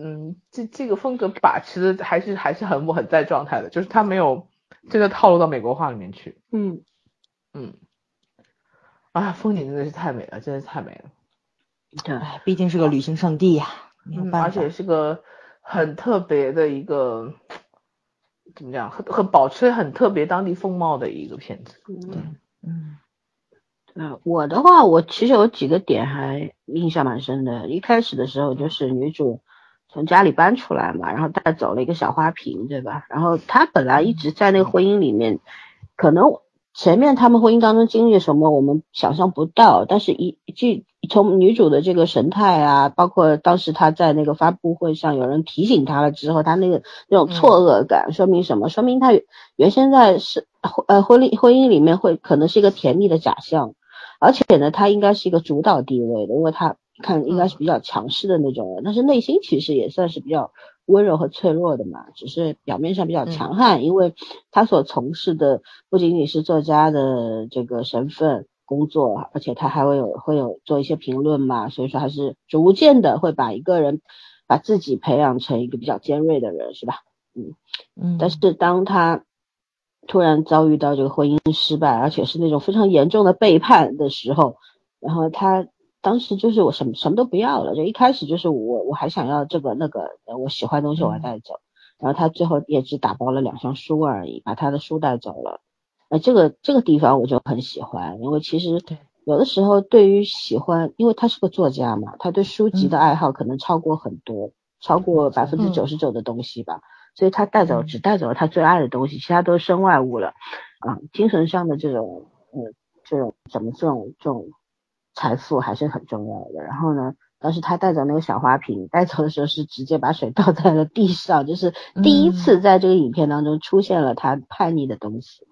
嗯，这这个风格把持的还是还是很很在状态的，就是他没有真的套路到美国话里面去。嗯嗯，啊，风景真的是太美了，真的是太美了。对，毕竟是个旅行胜地呀，而且是个很特别的一个怎么讲，很很保持很特别当地风貌的一个片子。对，嗯。呃，我的话，我其实有几个点还印象蛮深的。一开始的时候，就是女主从家里搬出来嘛，然后带走了一个小花瓶，对吧？然后她本来一直在那个婚姻里面，可能前面他们婚姻当中经历什么，我们想象不到。但是，一就从女主的这个神态啊，包括当时她在那个发布会上有人提醒她了之后，她那个那种错愕感，说明什么？说明她原先在是呃婚礼婚姻里面会可能是一个甜蜜的假象。而且呢，她应该是一个主导地位的，因为他看应该是比较强势的那种人，但是内心其实也算是比较温柔和脆弱的嘛，只是表面上比较强悍，因为他所从事的不仅仅是作家的这个身份工作，而且他还会有会有做一些评论嘛，所以说还是逐渐的会把一个人把自己培养成一个比较尖锐的人，是吧？嗯嗯，但是当他。突然遭遇到这个婚姻失败，而且是那种非常严重的背叛的时候，然后他当时就是我什么什么都不要了，就一开始就是我我还想要这个那个我喜欢东西我要带走，然后他最后也只打包了两箱书而已，把他的书带走了。那这个这个地方我就很喜欢，因为其实有的时候对于喜欢，因为他是个作家嘛，他对书籍的爱好可能超过很多，超过百分之九十九的东西吧。所以他带走只带走了他最爱的东西，其他都是身外物了，啊，精神上的这种，嗯，这种怎么这种这种财富还是很重要的。然后呢，当时他带走那个小花瓶，带走的时候是直接把水倒在了地上，就是第一次在这个影片当中出现了他叛逆的东西，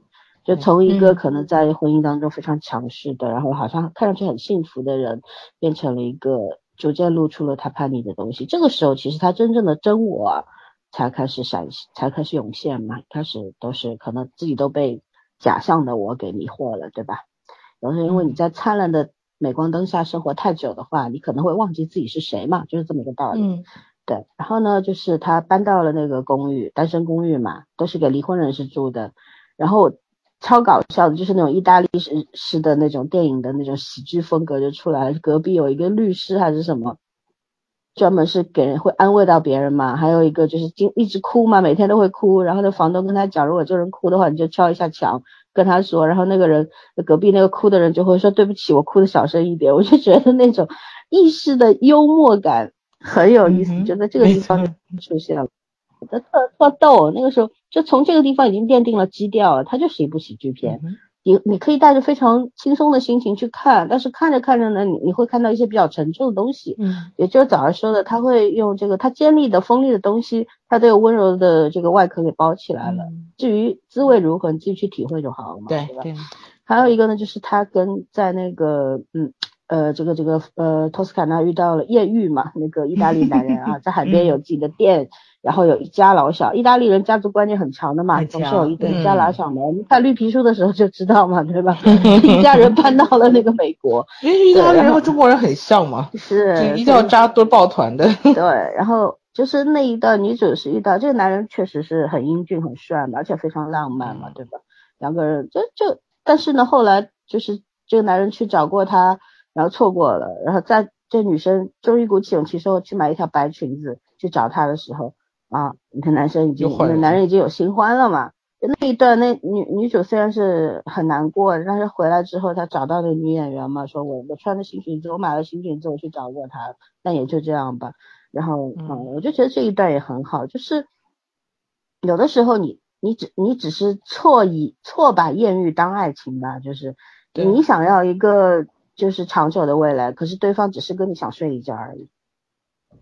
就从一个可能在婚姻当中非常强势的，然后好像看上去很幸福的人，变成了一个逐渐露出了他叛逆的东西。这个时候，其实他真正的真我。才开始闪，才开始涌现嘛。开始都是可能自己都被假象的我给迷惑了，对吧？有时候因为你在灿烂的镁光灯下生活太久的话，你可能会忘记自己是谁嘛，就是这么一个道理。嗯，对。然后呢，就是他搬到了那个公寓，单身公寓嘛，都是给离婚人士住的。然后超搞笑的，就是那种意大利式式的那种电影的那种喜剧风格就出来了。隔壁有一个律师还是什么。专门是给人会安慰到别人嘛，还有一个就是经一直哭嘛，每天都会哭。然后那房东跟他讲，如果这人哭的话，你就敲一下墙，跟他说。然后那个人隔壁那个哭的人就会说对不起，我哭的小声一点。(laughs) 我就觉得那种意识的幽默感很有意思，就在这个地方出现了，特特逗。那个时候就从这个地方已经奠定了基调了，它就是一部喜剧片。你你可以带着非常轻松的心情去看，但是看着看着呢，你你会看到一些比较沉重的东西。嗯，也就是早上说的，他会用这个他尖利的锋利的东西，他都有温柔的这个外壳给包起来了。至于滋味如何，你自己去体会就好了嘛，对吧？还有一个呢，就是他跟在那个嗯。呃，这个这个呃，托斯卡纳遇到了艳遇嘛？那个意大利男人啊，(laughs) 在海边有自己的店，然后有一家老小。意大利人家族观念很强的嘛，总是有一个家老小的。你看绿皮书的时候就知道嘛，(laughs) 对吧？(laughs) 一家人搬到了那个美国，因为意大利人和中国人很像嘛，是一定要扎堆抱团的。对，然后就是那一段女主是遇到这个男人，确实是很英俊、很帅嘛，而且非常浪漫嘛，对吧？两个人就就，但是呢，后来就是这个男人去找过她。然后错过了，然后在这女生终于鼓起勇气说去买一条白裙子去找他的时候啊，你看男生已经，那男人已经有新欢了嘛。那一段那女女主虽然是很难过，但是回来之后她找到那女演员嘛，说我我穿的新裙子，我买了新裙子，我去找过他，但也就这样吧。然后嗯，我就觉得这一段也很好，就是有的时候你你只你只是错以错把艳遇当爱情吧，就是你想要一个。就是长久的未来，可是对方只是跟你想睡一觉而已，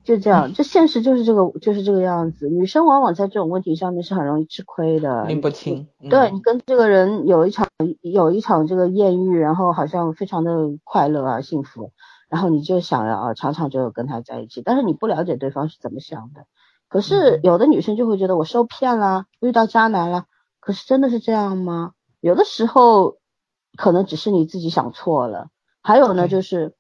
就这样，这现实就是这个，就是这个样子。女生往往在这种问题上面是很容易吃亏的，拎不清。对你跟这个人有一场有一场这个艳遇，然后好像非常的快乐啊幸福，然后你就想要啊长长久久跟他在一起，但是你不了解对方是怎么想的。可是有的女生就会觉得我受骗了，遇到渣男了，可是真的是这样吗？有的时候可能只是你自己想错了。还有呢，就是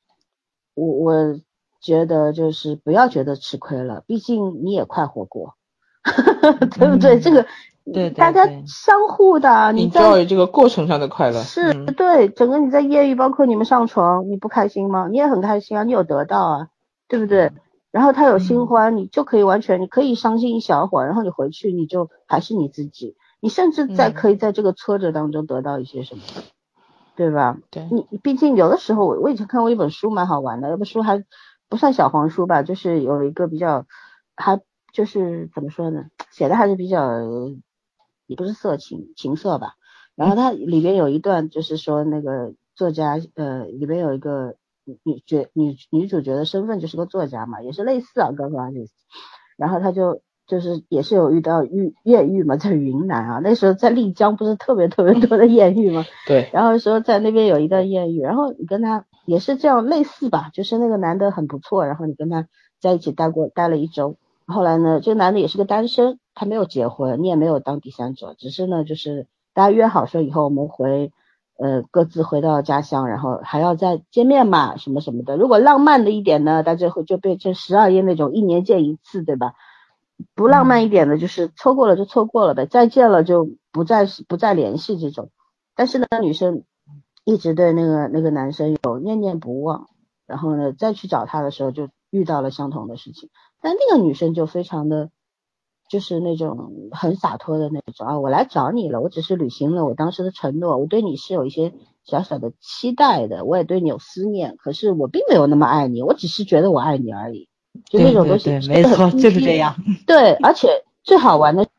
我我觉得就是不要觉得吃亏了，毕竟你也快活过，(laughs) 对不对？这个对大家相互的，你在这个过程上的快乐是对整个你在业余，包括你们上床，你不开心吗？你也很开心啊，你有得到啊，对不对？然后他有新欢，你就可以完全你可以伤心一小会儿，然后你回去你就还是你自己，你甚至在可以在这个挫折当中得到一些什么，对吧？对，你毕竟有的时候我我以前看过一本书蛮好玩的，那本书还不算小黄书吧，就是有一个比较还就是怎么说呢，写的还是比较也不是色情情色吧。然后它里边有一段就是说那个作家呃里边有一个女角女女主角的身份就是个作家嘛，也是类似啊刚刚就是，然后他就就是也是有遇到遇艳遇嘛，在云南啊那时候在丽江不是特别特别多的艳遇嘛？对，然后说在那边有一段艳遇，然后你跟他也是这样类似吧，就是那个男的很不错，然后你跟他在一起待过待了一周，后来呢这个男的也是个单身，他没有结婚，你也没有当第三者，只是呢就是。大家约好说以后我们回，呃，各自回到家乡，然后还要再见面嘛，什么什么的。如果浪漫的一点呢，到最后就变成十二夜那种一年见一次，对吧？不浪漫一点的，就是错过了就错过了呗，再见了就不再不再联系这种。但是呢，女生一直对那个那个男生有念念不忘，然后呢，再去找他的时候就遇到了相同的事情，但那个女生就非常的。就是那种很洒脱的那种啊，我来找你了，我只是履行了我当时的承诺，我对你是有一些小小的期待的，我也对你有思念，可是我并没有那么爱你，我只是觉得我爱你而已，就那种东西，没错，就是这样。对，而且最好玩的是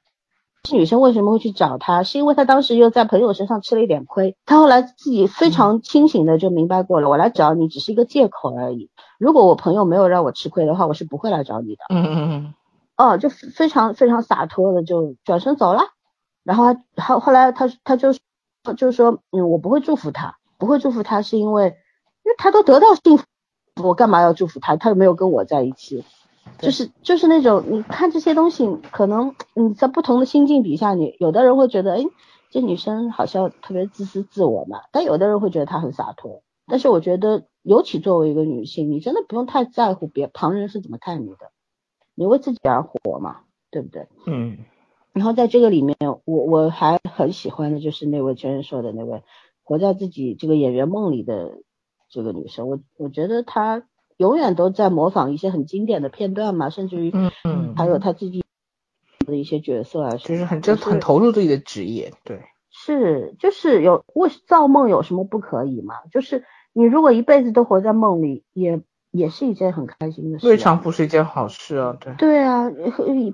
女生为什么会去找他，是因为他当时又在朋友身上吃了一点亏，他后来自己非常清醒的就明白过了，我来找你只是一个借口而已，如果我朋友没有让我吃亏的话，我是不会来找你的。嗯嗯嗯。哦，就非常非常洒脱的就转身走了，然后后后来他他就就是说，嗯，我不会祝福他，不会祝福他是因为，因为他都得到幸福，我干嘛要祝福他？他又没有跟我在一起，就是就是那种你看这些东西，可能你在不同的心境底下，你有的人会觉得，哎，这女生好像特别自私自我嘛，但有的人会觉得她很洒脱。但是我觉得，尤其作为一个女性，你真的不用太在乎别旁人是怎么看你的。你为自己而活嘛，对不对？嗯。然后在这个里面，我我还很喜欢的就是那位真人说的那位活在自己这个演员梦里的这个女生。我我觉得她永远都在模仿一些很经典的片段嘛，甚至于嗯嗯，还有她自己的一些角色啊，就是很真很投入自己的职业。对，是就是有为造梦有什么不可以嘛？就是你如果一辈子都活在梦里，也。也是一件很开心的事，未尝不是一件好事啊！对，对啊，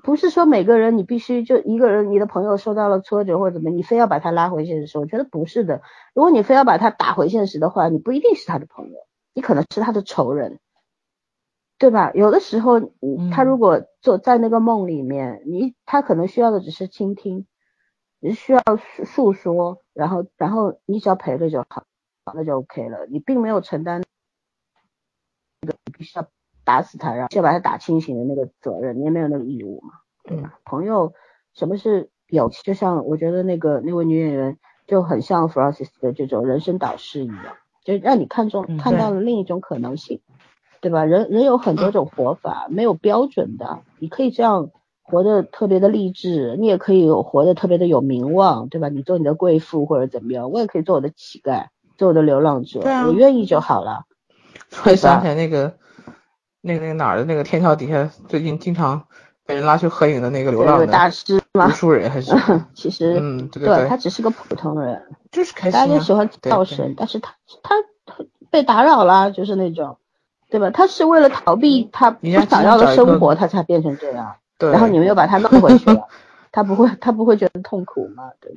不是说每个人你必须就一个人，你的朋友受到了挫折或者怎么，你非要把他拉回现实。我觉得不是的，如果你非要把他打回现实的话，你不一定是他的朋友，你可能是他的仇人，对吧？有的时候，他如果做在那个梦里面，你他可能需要的只是倾听，只需要诉诉说，然后然后你只要陪着就好，那就 OK 了，你并没有承担那个。必须要打死他，然后要把他打清醒的那个责任，你也没有那个义务嘛，对吧？朋友，什么是友情？就像我觉得那个那位女演员就很像 Francis 的这种人生导师一样，就让你看中看到了另一种可能性，对吧？人人有很多种活法，没有标准的，你可以这样活得特别的励志，你也可以有活得特别的有名望，对吧？你做你的贵妇或者怎么样，我也可以做我的乞丐，做我的流浪者，我愿意就好了。突然想起来那个。那个那个哪儿的那个天桥底下，最近经常被人拉去合影的那个流浪大师吗？读书人还是？(laughs) 其实，嗯，对对，他只是个普通人，就是开心。大家都喜欢造神，但是他他被打扰了，就是那种，对吧？他是为了逃避他不想要的生活，他才变成这样。对。然后你们又把他弄回去了，(laughs) 他不会他不会觉得痛苦吗？对。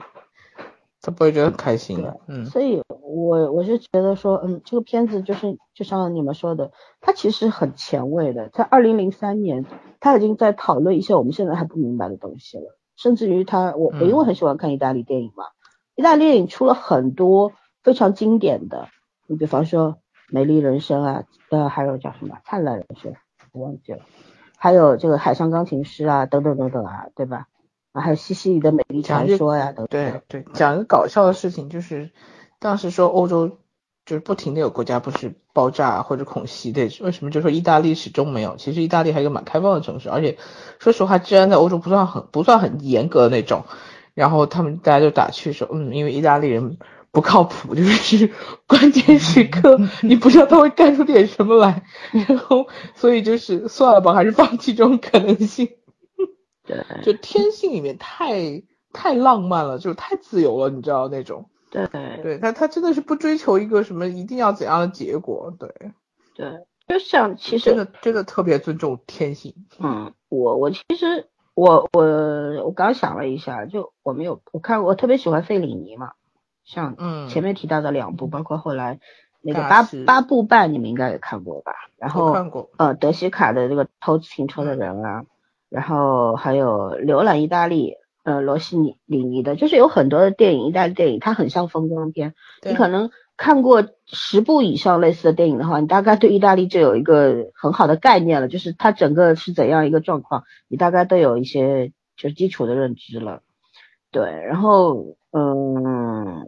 他不会觉得很开心的，嗯，所以我我是觉得说，嗯，这个片子就是就像你们说的，它其实很前卫的，在二零零三年，他已经在讨论一些我们现在还不明白的东西了，甚至于他，我我因为很喜欢看意大利电影嘛，意大利电影出了很多非常经典的，你比方说《美丽人生》啊，呃，还有叫什么《灿烂人生》，我忘记了，还有这个《海上钢琴师》啊，等等等等啊，对吧？啊，还有西西里的美丽传说呀，都对对，讲一个搞笑的事情，就是当时说欧洲就是不停的有国家不是爆炸或者恐袭的，为什么就说意大利始终没有？其实意大利还有一个蛮开放的城市，而且说实话，治安在欧洲不算很不算很严格的那种。然后他们大家就打趣说，嗯，因为意大利人不靠谱，就是 (laughs) 关键时刻 (laughs) 你不知道他会干出点什么来，然后所以就是算了吧，还是放弃这种可能性。对，就天性里面太太浪漫了，就是太自由了，你知道那种。对，对他他真的是不追求一个什么一定要怎样的结果，对。对，就像其实真的真的特别尊重天性。嗯，我我其实我我我刚想了一下，就我没有我看我特别喜欢费里尼嘛。像嗯前面提到的两部，包括后来那个八八部半，你们应该也看过吧？然后看过呃德西卡的这个偷自行车的人啊，然后还有浏览意大利呃罗西尼里尼的，就是有很多的电影，意大利电影它很像风光片。你可能看过十部以上类似的电影的话，你大概对意大利就有一个很好的概念了，就是它整个是怎样一个状况，你大概都有一些就是基础的认知了。对，然后。嗯，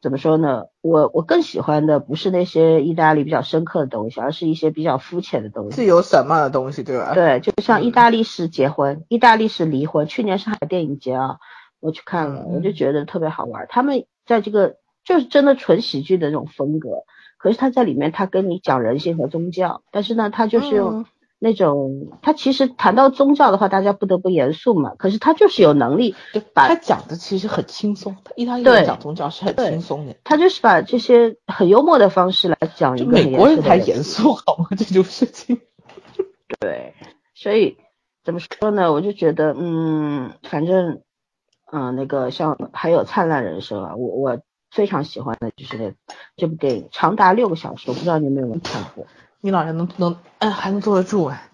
怎么说呢？我我更喜欢的不是那些意大利比较深刻的东西，而是一些比较肤浅的东西。自由散漫的东西，对吧？对，就像意大利式结婚，意大利式离婚。去年上海电影节啊，我去看了，我就觉得特别好玩。他们在这个就是真的纯喜剧的那种风格，可是他在里面他跟你讲人性和宗教，但是呢，他就是用。那种他其实谈到宗教的话，大家不得不严肃嘛。可是他就是有能力，把他讲的其实很轻松。意大利人讲宗教是很轻松的。他就是把这些很幽默的方式来讲一个美国人才严肃好吗？这种事情。(laughs) 对，所以怎么说呢？我就觉得，嗯，反正，嗯，那个像还有《灿烂人生》啊，我我非常喜欢的就是这这部电影，长达六个小时，我不知道你们有没有看过。你老人能能哎还能坐得住哎，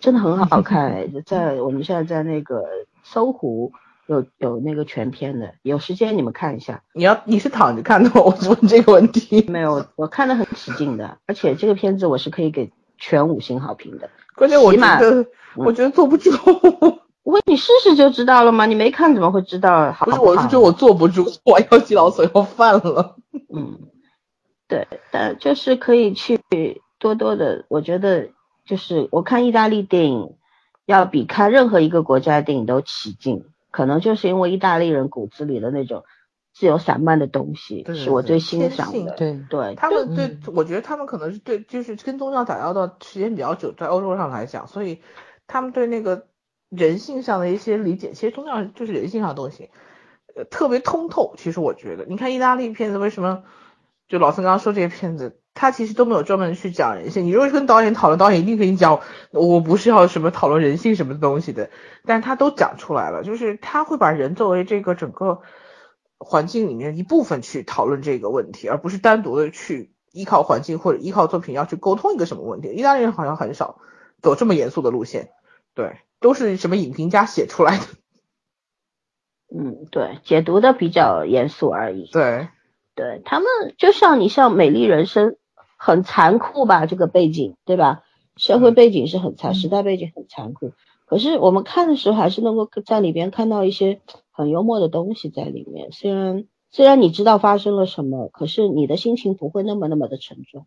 真的很好 (laughs) 看哎在我们现在在那个搜狐有有那个全片的，有时间你们看一下。你要你是躺着看的吗？我问这个问题。没有，我看的很起劲的，而且这个片子我是可以给全五星好评的。关键我觉得我觉得坐不住。我你试试就知道了吗？你没看怎么会知道？不是，我是觉得我坐不住，我要肌劳损要犯了。嗯，对，但就是可以去。多多的，我觉得就是我看意大利电影，要比看任何一个国家的电影都起劲，可能就是因为意大利人骨子里的那种自由散漫的东西，是我最欣赏的。对对，他们对，我觉得他们可能是对，就是跟宗教打交道时间比较久，在欧洲上来讲，所以他们对那个人性上的一些理解，其实宗教就是人性上的东西，呃，特别通透。其实我觉得，你看意大利片子为什么，就老孙刚刚说这些片子。他其实都没有专门去讲人性。你如果跟导演讨论，导演一定跟你讲，我不是要什么讨论人性什么东西的。但是他都讲出来了，就是他会把人作为这个整个环境里面一部分去讨论这个问题，而不是单独的去依靠环境或者依靠作品要去沟通一个什么问题。意大利人好像很少走这么严肃的路线，对，都是什么影评家写出来的。嗯，对，解读的比较严肃而已。对，对他们就像你像《美丽人生》。很残酷吧，这个背景，对吧？社会背景是很残，时代背景很残酷。可是我们看的时候，还是能够在里边看到一些很幽默的东西在里面。虽然虽然你知道发生了什么，可是你的心情不会那么那么的沉重。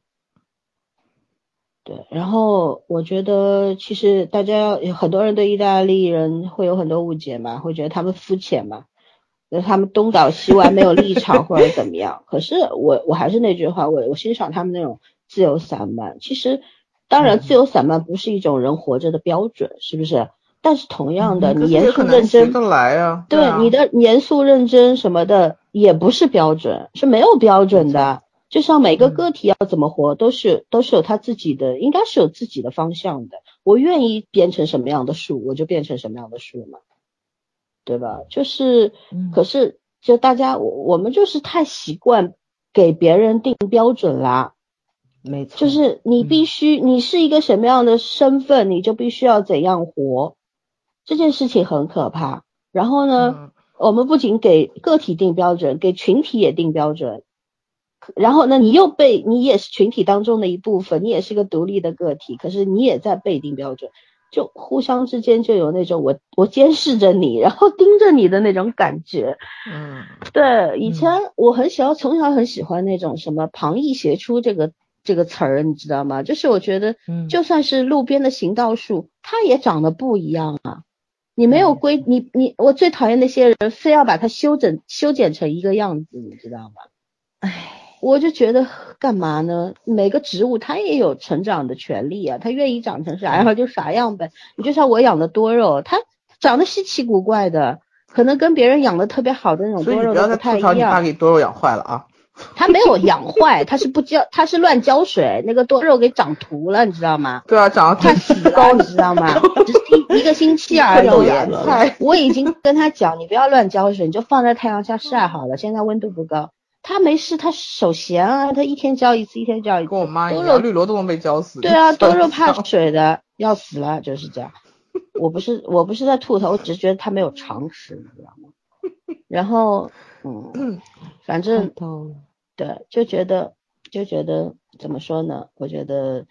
对，然后我觉得其实大家有很多人对意大利人会有很多误解嘛，会觉得他们肤浅嘛。那他们东倒西歪，没有立场或者怎么样？可是我我还是那句话，我我欣赏他们那种自由散漫。其实，当然自由散漫不是一种人活着的标准，是不是？但是同样的，你严肃认真，对你的严肃认真什么的也不是标准，是没有标准的。就像每个个体要怎么活，都是都是有他自己的，应该是有自己的方向的。我愿意变成什么样的树，我就变成什么样的树嘛。对吧？就是，可是就大家，我我们就是太习惯给别人定标准啦。没错，就是你必须，你是一个什么样的身份，你就必须要怎样活。这件事情很可怕。然后呢，我们不仅给个体定标准，给群体也定标准。然后呢，你又被你也是群体当中的一部分，你也是个独立的个体，可是你也在被定标准。就互相之间就有那种我我监视着你，然后盯着你的那种感觉。嗯，对，以前我很喜欢，从小很喜欢那种什么旁逸斜出这个这个词儿，你知道吗？就是我觉得，就算是路边的行道树，它也长得不一样啊。你没有规，你你我最讨厌那些人非要把它修整修剪成一个样子，你知道吗？我就觉得干嘛呢？每个植物它也有成长的权利啊，它愿意长成啥样就啥样呗。你就像我养的多肉，它长得稀奇古怪的，可能跟别人养的特别好的那种多肉不太一样。你爸给多肉养坏了啊？它没有养坏，它是不浇，它是乱浇水，那个多肉给长秃了，你知道吗？对啊，长得太高，你知道吗？只是一一个星期而已。(laughs) 我已经跟他讲，你不要乱浇水，你就放在太阳下晒好了。现在温度不高，他没事，他手闲啊，他一天浇一次，一天浇一次。跟我妈一样，绿萝都能被浇死。对啊，(laughs) 多肉怕水的要死了，就是这样。我不是我不是在吐槽，我只是觉得他没有常识，你知道吗？然后，嗯，反正。对，就觉得就觉得怎么说呢？我觉得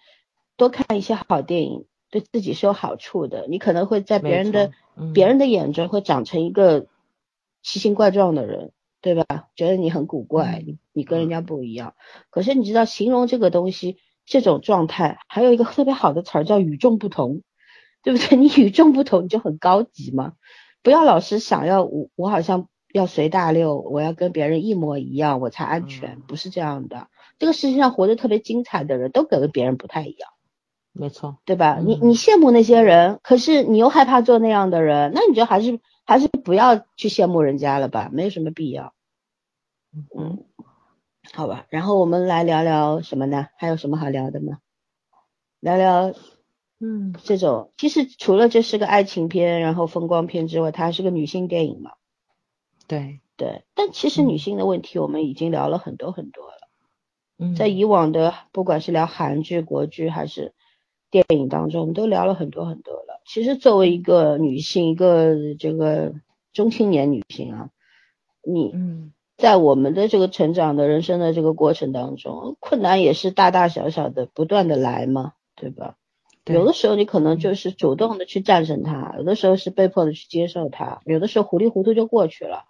多看一些好电影，对自己是有好处的。你可能会在别人的别人的眼中会长成一个奇形怪状的人，对吧？觉得你很古怪，你你跟人家不一样。可是你知道，形容这个东西这种状态，还有一个特别好的词儿叫与众不同，对不对？(laughs) 你与众不同，你就很高级嘛。不要老是想要我，我好像。要随大流，我要跟别人一模一样，我才安全，不是这样的。这个世界上活得特别精彩的人都跟别人不太一样，没错，对吧？你你羡慕那些人，可是你又害怕做那样的人，那你就还是还是不要去羡慕人家了吧，没有什么必要。嗯，好吧，然后我们来聊聊什么呢？还有什么好聊的吗？聊聊，嗯，这种其实除了这是个爱情片，然后风光片之外，它还是个女性电影嘛。对对，但其实女性的问题我们已经聊了很多很多了。嗯，在以往的不管是聊韩剧、国剧还是电影当中，我们都聊了很多很多了。其实作为一个女性，一个这个中青年女性啊，你在我们的这个成长的人生的这个过程当中，困难也是大大小小的不断的来嘛，对吧？有的时候你可能就是主动的去战胜它，有的时候是被迫的去接受它，有的时候糊里糊涂就过去了。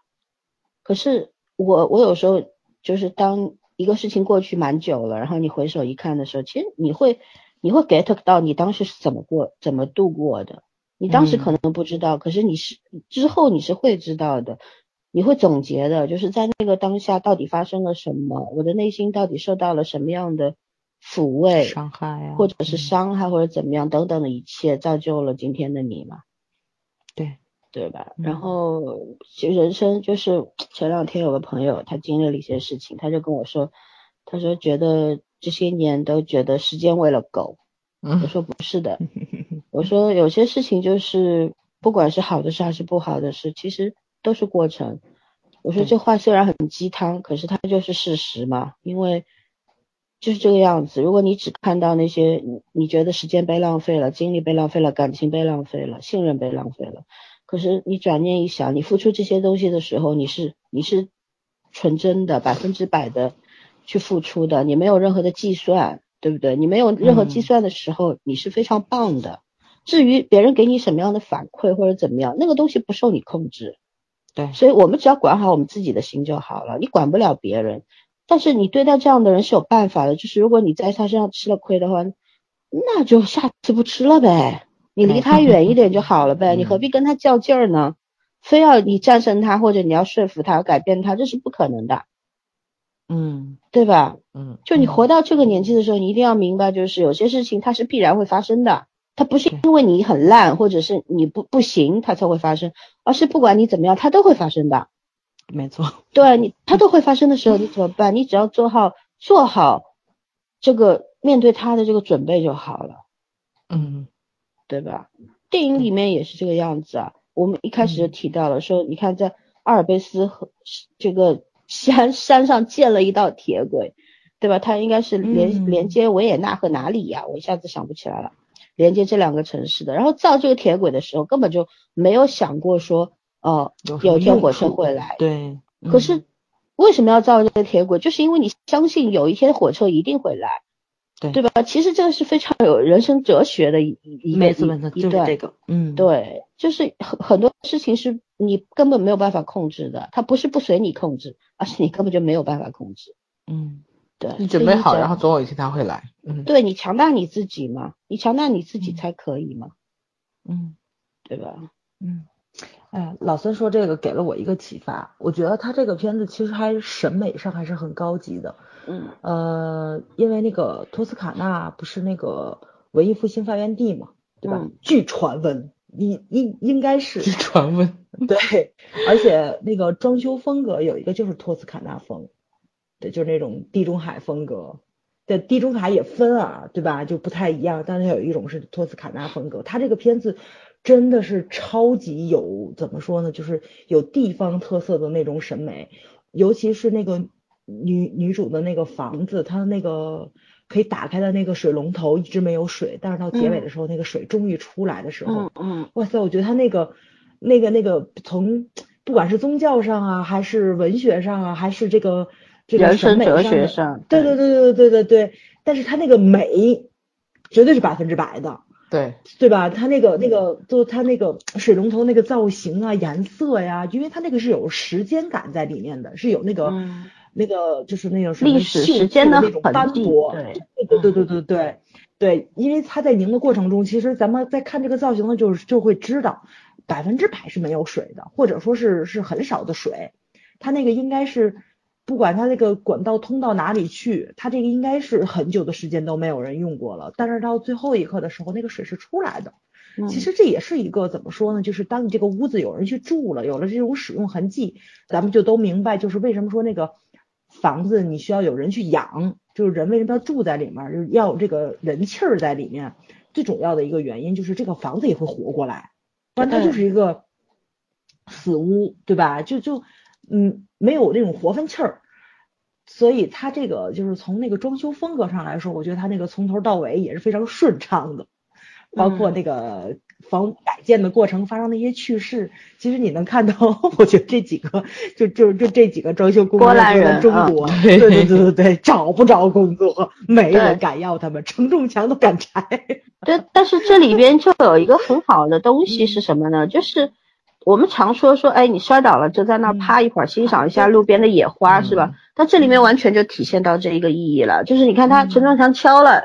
可是我我有时候就是当一个事情过去蛮久了，然后你回首一看的时候，其实你会你会 get 到你当时是怎么过怎么度过的。你当时可能不知道，可是你是之后你是会知道的，你会总结的，就是在那个当下到底发生了什么，我的内心到底受到了什么样的抚慰、伤害啊，或者是伤害或者怎么样等等的一切，造就了今天的你嘛？对。对吧？然后其实人生就是前两天有个朋友，他经历了一些事情，他就跟我说，他说觉得这些年都觉得时间喂了狗。(laughs) 我说不是的，(laughs) 我说有些事情就是不管是好的事还是不好的事，其实都是过程。我说这话虽然很鸡汤，可是它就是事实嘛，因为就是这个样子。如果你只看到那些你你觉得时间被浪费了，精力被浪费了，感情被浪费了，信任被浪费了。可是你转念一想，你付出这些东西的时候，你是你是纯真的、百分之百的去付出的，你没有任何的计算，对不对？你没有任何计算的时候，你是非常棒的。至于别人给你什么样的反馈或者怎么样，那个东西不受你控制。对，所以我们只要管好我们自己的心就好了。你管不了别人，但是你对待这样的人是有办法的。就是如果你在他身上吃了亏的话，那就下次不吃了呗。你离他远一点就 (laughs) 好了呗，你何必跟他较劲儿呢？非要你战胜他，或者你要说服他、要改变他，这是不可能的。嗯，对吧？嗯，就你活到这个年纪的时候，你一定要明白，就是有些事情它是必然会发生的，它不是因为你很烂或者是你不不行它才会发生，而是不管你怎么样，它都会发生的。没错，对你，它都会发生的时候，你怎么办？你只要做好做好这个面对它的这个准备就好了。嗯。对吧？电影里面也是这个样子啊。我们一开始就提到了，说你看在阿尔卑斯和这个山 (laughs) 山上建了一道铁轨，对吧？它应该是连连接维也纳和哪里呀？我一下子想不起来了。连接这两个城市的，然后造这个铁轨的时候根本就没有想过说，哦，有一天火车会来。对。可是为什么要造这个铁轨？就是因为你相信有一天火车一定会来。对对吧？其实这个是非常有人生哲学的一一没错没错，就是这个，嗯，对，就是很很多事情是你根本没有办法控制的，它不是不随你控制，而是你根本就没有办法控制。嗯，对，你准备好，然后总有一天他会来。嗯，对你强大你自己嘛，你强大你自己才可以嘛。嗯，对吧？嗯，哎，老孙说这个给了我一个启发，我觉得他这个片子其实还审美上还是很高级的。嗯，呃，因为那个托斯卡纳不是那个文艺复兴发源地嘛，对吧？嗯据传闻，应应应该是传闻，对，而且那个装修风格有一个就是托斯卡纳风，对，就是那种地中海风格。对，地中海也分啊，对吧？就不太一样，但是有一种是托斯卡纳风格。他这个片子真的是超级有怎么说呢？就是有地方特色的那种审美，尤其是那个女女主的那个房子，它那个可以打开的那个水龙头一直没有水，但是到结尾的时候，那个水终于出来的时候，嗯嗯。哇塞，我觉得他那个、那个、那个，从不管是宗教上啊，还是文学上啊，还是这个这个审美上的，学上，对对对对对对对，但是他那个美绝对是百分之百的，对，对吧？他那个那个，就他那个水龙头那个造型啊、颜色呀，因为他那个是有时间感在里面的，是有那个、嗯那个就是那种什么历史时间的的那种斑驳，对对对对对对对，因为它在凝的过程中，其实咱们在看这个造型呢，就是就会知道百分之百是没有水的，或者说是是很少的水。它那个应该是不管它那个管道通到哪里去，它这个应该是很久的时间都没有人用过了，但是到最后一刻的时候，那个水是出来的。嗯其实这也是一个怎么说呢？就是当你这个屋子有人去住了，有了这种使用痕迹，咱们就都明白，就是为什么说那个房子你需要有人去养，就是人为什么要住在里面，就是要有这个人气儿在里面。最主要的一个原因就是这个房子也会活过来，不然它就是一个死屋，对吧？就就嗯没有那种活分气儿。所以它这个就是从那个装修风格上来说，我觉得它那个从头到尾也是非常顺畅的。包括那个房屋改建的过程发生的一些趣事，其实你能看到，(laughs) 我觉得这几个就就就这几个装修工人波兰就在中人啊国，对对对对对，找不着工作，没人敢要他们，承重墙都敢拆。(laughs) 对，但是这里边就有一个很好的东西是什么呢？就是我们常说说，哎，你摔倒了就在那趴一会儿，欣赏一下路边的野花，是吧？但这里面完全就体现到这一个意义了，就是你看他承重墙敲了，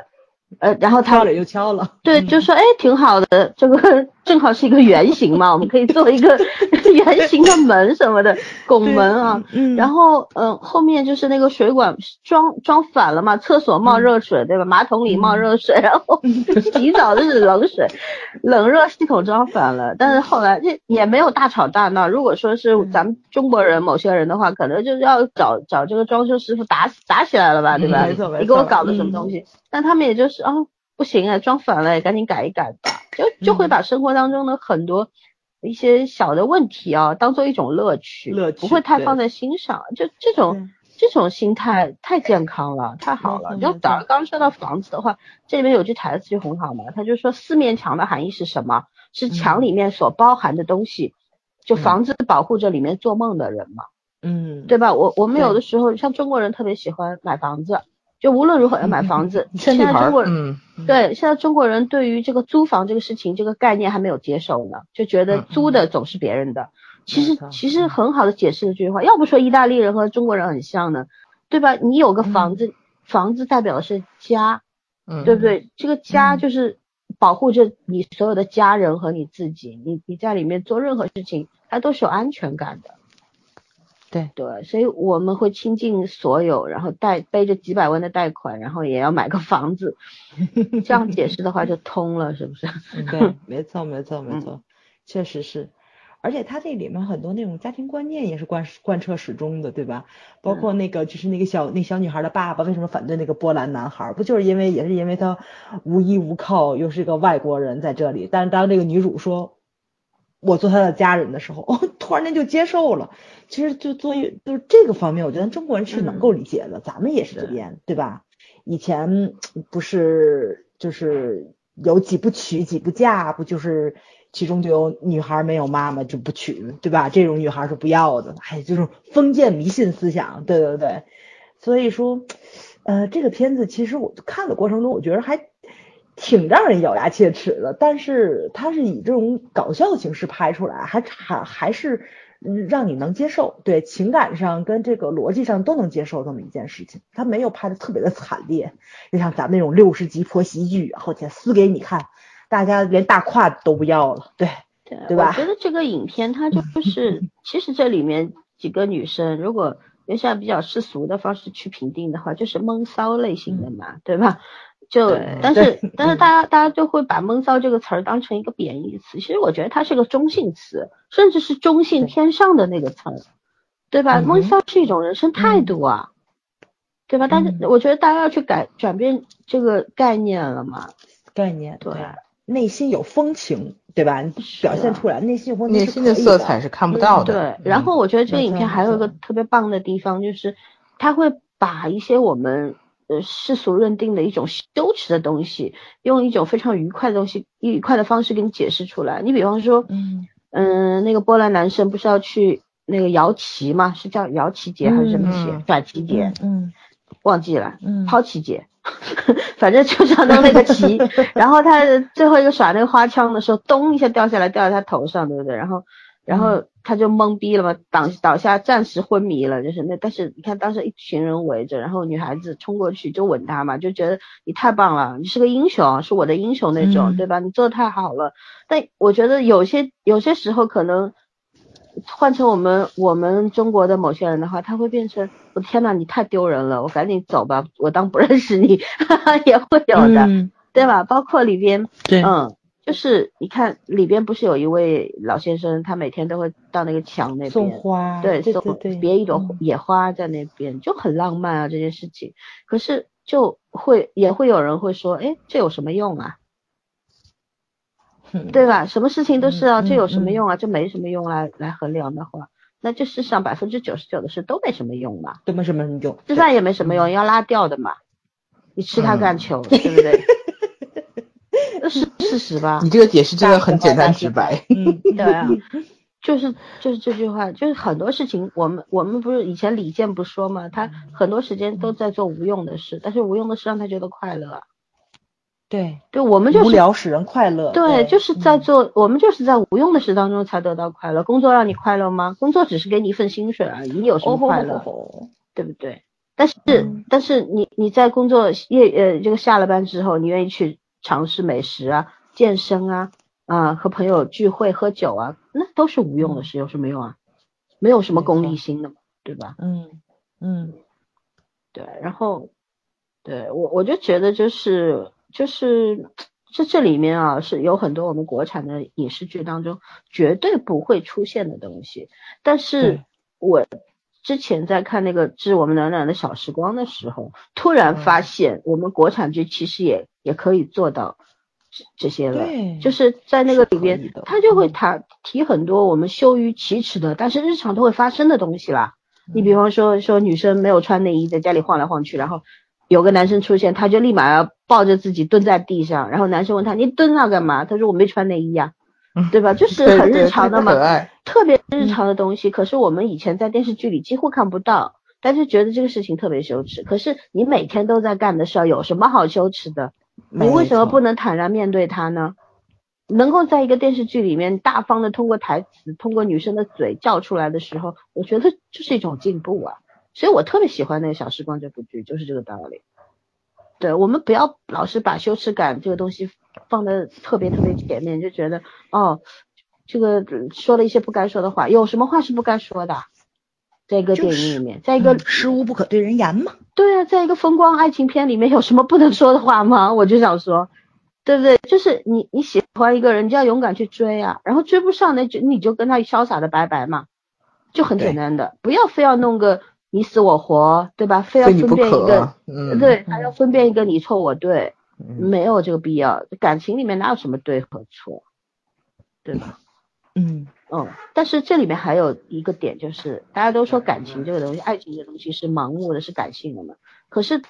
呃，然后他敲了就敲了，对，就说哎，挺好的，这个正好是一个圆形嘛，(laughs) 我们可以做一个 (laughs) 圆形的门什么的拱门啊。嗯，然后，嗯、后面就是那个水管装装反了嘛，厕所冒热水，对吧？马桶里冒热水，(laughs) 然后洗澡的是冷水，冷热系统装反了。但是后来这也没有大吵大闹。如果说是咱们中国人某些人的话，可能就是要找找这个装修师傅打死打起来了吧，对吧？嗯没错没错你给我搞的什么东西？但他们也就是啊，不行啊，装反了，赶紧改一改吧，就就会把生活当中的很多一些小的问题啊，当做一种乐趣，乐趣不会太放在心上。就这种这种心态太健康了，太好了。就早刚说到房子的话，这里面有句台词就很好嘛，他就说四面墙的含义是什么？是墙里面所包含的东西，就房子保护着里面做梦的人嘛。嗯，对吧？我我们有的时候像中国人特别喜欢买房子，就无论如何要买房子。现在中国人、嗯，对现在中国人对于这个租房这个事情这个概念还没有接受呢，就觉得嗯租的总是别人的。其实其实很好的解释了这句话，要不说意大利人和中国人很像呢，对吧？你有个房子，房子代表的是家，嗯对不对？这个家嗯就是保护着你所有的家人和你自己，你你在里面做任何事情，它都是有安全感的。对对，所以我们会倾尽所有，然后贷背着几百万的贷款，然后也要买个房子。这样解释的话就通了，是不是？(laughs) 对，(laughs) 没错，没错，没嗯错，确实是。而且他这里面很多那种家庭观念也是贯贯彻始终的，对吧？包括那个就是那个小那小女孩的爸爸为什么反对那个波兰男孩，不就是因为也是因为他无依无靠，又是个外国人在这里。但是当这个女主说我做他的家人的时候，哦，突然间就接受了。其实就作为就是这个方面，我觉得中国人是能够理解的，咱们也是这边，对吧？以前不是就是有几不娶几不嫁，不就是其中就有女孩没有妈妈就不娶，对吧？这种女孩是不要的，哎，就是封建迷信思想，对对对。所以说，呃，这个片子其实我看的过程中，我觉得还挺让人咬牙切齿的，但是它是以这种搞笑的形式拍出来，还还还是嗯让你能接受，对情感上跟这个逻辑上都能接受这么一件事情。它没有拍的特别的惨烈，就像咱们那种六十集婆媳剧，然后且撕给你看，大家连大胯都不要了，对。对吧？我觉得这个影片它就 (laughs) 是，其实这里面几个女生，如果用像比较世俗的方式去评定的话，就是闷骚类型的嘛，对吧？就但是但是大家大家就会把闷骚这个词儿当成一个贬义词，其实我觉得它是个中性词，甚至是中性偏上的那个词儿，对吧？闷骚是一种人生态度啊，对吧？但是我觉得大家要去改转变这个概念了嘛，概念对。内心有风情，对吧？表现出来内心有风情，内心的色彩是看不到的。对，然后我觉得这个影片还有一个特别棒的地方，就是他会把一些我们呃世俗认定的一种羞耻的东西，用一种非常愉快的东西、愉快的方式给你解释出来。你比方说，嗯嗯，那个波兰男生不是要去那个摇旗嘛？是叫摇旗节还是什么节？转旗节？嗯，忘记了。嗯，抛旗节。(laughs) 反正就想弄那个旗，(laughs) 然后他最后一个耍那个花枪的时候，咚一下掉下来，掉在他头上，对不对？然后，然后他就懵逼了嘛，倒倒下，暂时昏迷了，就是那。但是你看当时一群人围着，然后女孩子冲过去就吻他嘛，就觉得你太棒了，你是个英雄，是我的英雄那种，对吧？你做的太好了。但我觉得有些有些时候可能。换成我们我们中国的某些人的话，他会变成我天呐，你太丢人了，我赶紧走吧，我当不认识你，(laughs) 也会有的，对吧？包括里边，对，嗯，就是你看里边不是有一位老先生，他每天都会到那个墙那边送花，对，送别一朵野花在那边，就很浪漫啊这件事情。可是就会也会有人会说，哎，这有什么用啊？对吧？什么事情都是啊，这有什么用啊？这没什么用来来衡量的话，那这世上百分之九十九的事都没什么用嘛，都没什么用，吃饭也没什么用，要拉掉的嘛，你吃它干球，对不对？那是事实吧？你这个解释真的很简单直白。嗯，对啊，(laughs) 就是就是这句话，就是很多事情，我们我们不是以前李健不说嘛，他很多时间都在做无用的事，但是无用的事让他觉得快乐。对，对我们就是无聊使人快乐。对，就是在做，我们就是在无用的事当中才得到快乐。工作让你快乐吗？工作只是给你一份薪水而已，你有什么快乐？对不对？但是，但是你你在工作业呃这个下了班之后，你愿意去尝试美食啊、健身啊啊和朋友聚会喝酒啊，那都是无用的事，有什么用啊？没有什么功利心的嘛，对吧？嗯嗯，对，然后对我我就觉得就是。就是这这里面啊，是有很多我们国产的影视剧当中绝对不会出现的东西。但是我之前在看那个《致我们暖暖的小时光》的时候，突然发现我们国产剧其实也也可以做到这这些了。就是在那个里边，他就会谈提很多我们羞于启齿的，但是日常都会发生的东西啦。你比方说说女生没有穿内衣，在家里晃来晃去，然后。有个男生出现，他就立马要抱着自己蹲在地上，然后男生问他：“你蹲那干嘛？”他说：“我没穿内衣呀，对吧？” (laughs) 就是很日常的嘛，特别日常的东西。可是我们以前在电视剧里几乎看不到，但是觉得这个事情特别羞耻。可是你每天都在干的事儿，有什么好羞耻的？你为什么不能坦然面对他呢？能够在一个电视剧里面大方的通过台词、通过女生的嘴叫出来的时候，我觉得就是一种进步啊。所以我特别喜欢那个《小时光》这部剧，就是这个道理。对我们不要老是把羞耻感这个东西放在特别特别前面，就觉得哦，这个说了一些不该说的话，有什么话是不该说的？在一个电影里面，在一个事无不可对人言嘛。对啊，在一个风光爱情片里面，有什么不能说的话吗？我就想说，对不对？就是你你喜欢一个人，你就要勇敢去追啊，然后追不上那就你就跟他潇洒的拜拜嘛，就很简单的，不要非要弄个。你死我活，对吧？非要分辨一个，对，还要分辨一个你错我对，没有这个必要。感情里面哪有什么对和错，对吧？嗯嗯。但是这里面还有一个点，就是大家都说感情这个东西，爱情这个东西是盲目的，是感性的嘛。可是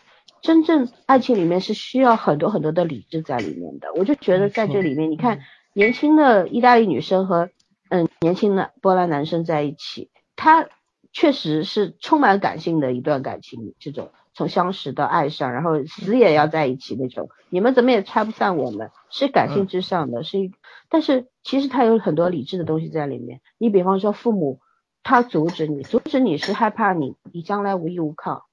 真正爱情里面是需要很多很多的理智在里面的。我就觉得在这里面，你看年轻的意大利女生和嗯年轻的波兰男生在一起，他。确实是充满感性的一段感情，这种从相识到爱上，然后死也要在一起那种，你们怎么也拆不散我们，是感性之上的，是一，但是其实他有很多理智的东西在里面。你比方说父母，他阻止你，阻止你是害怕你，你将来无依无靠，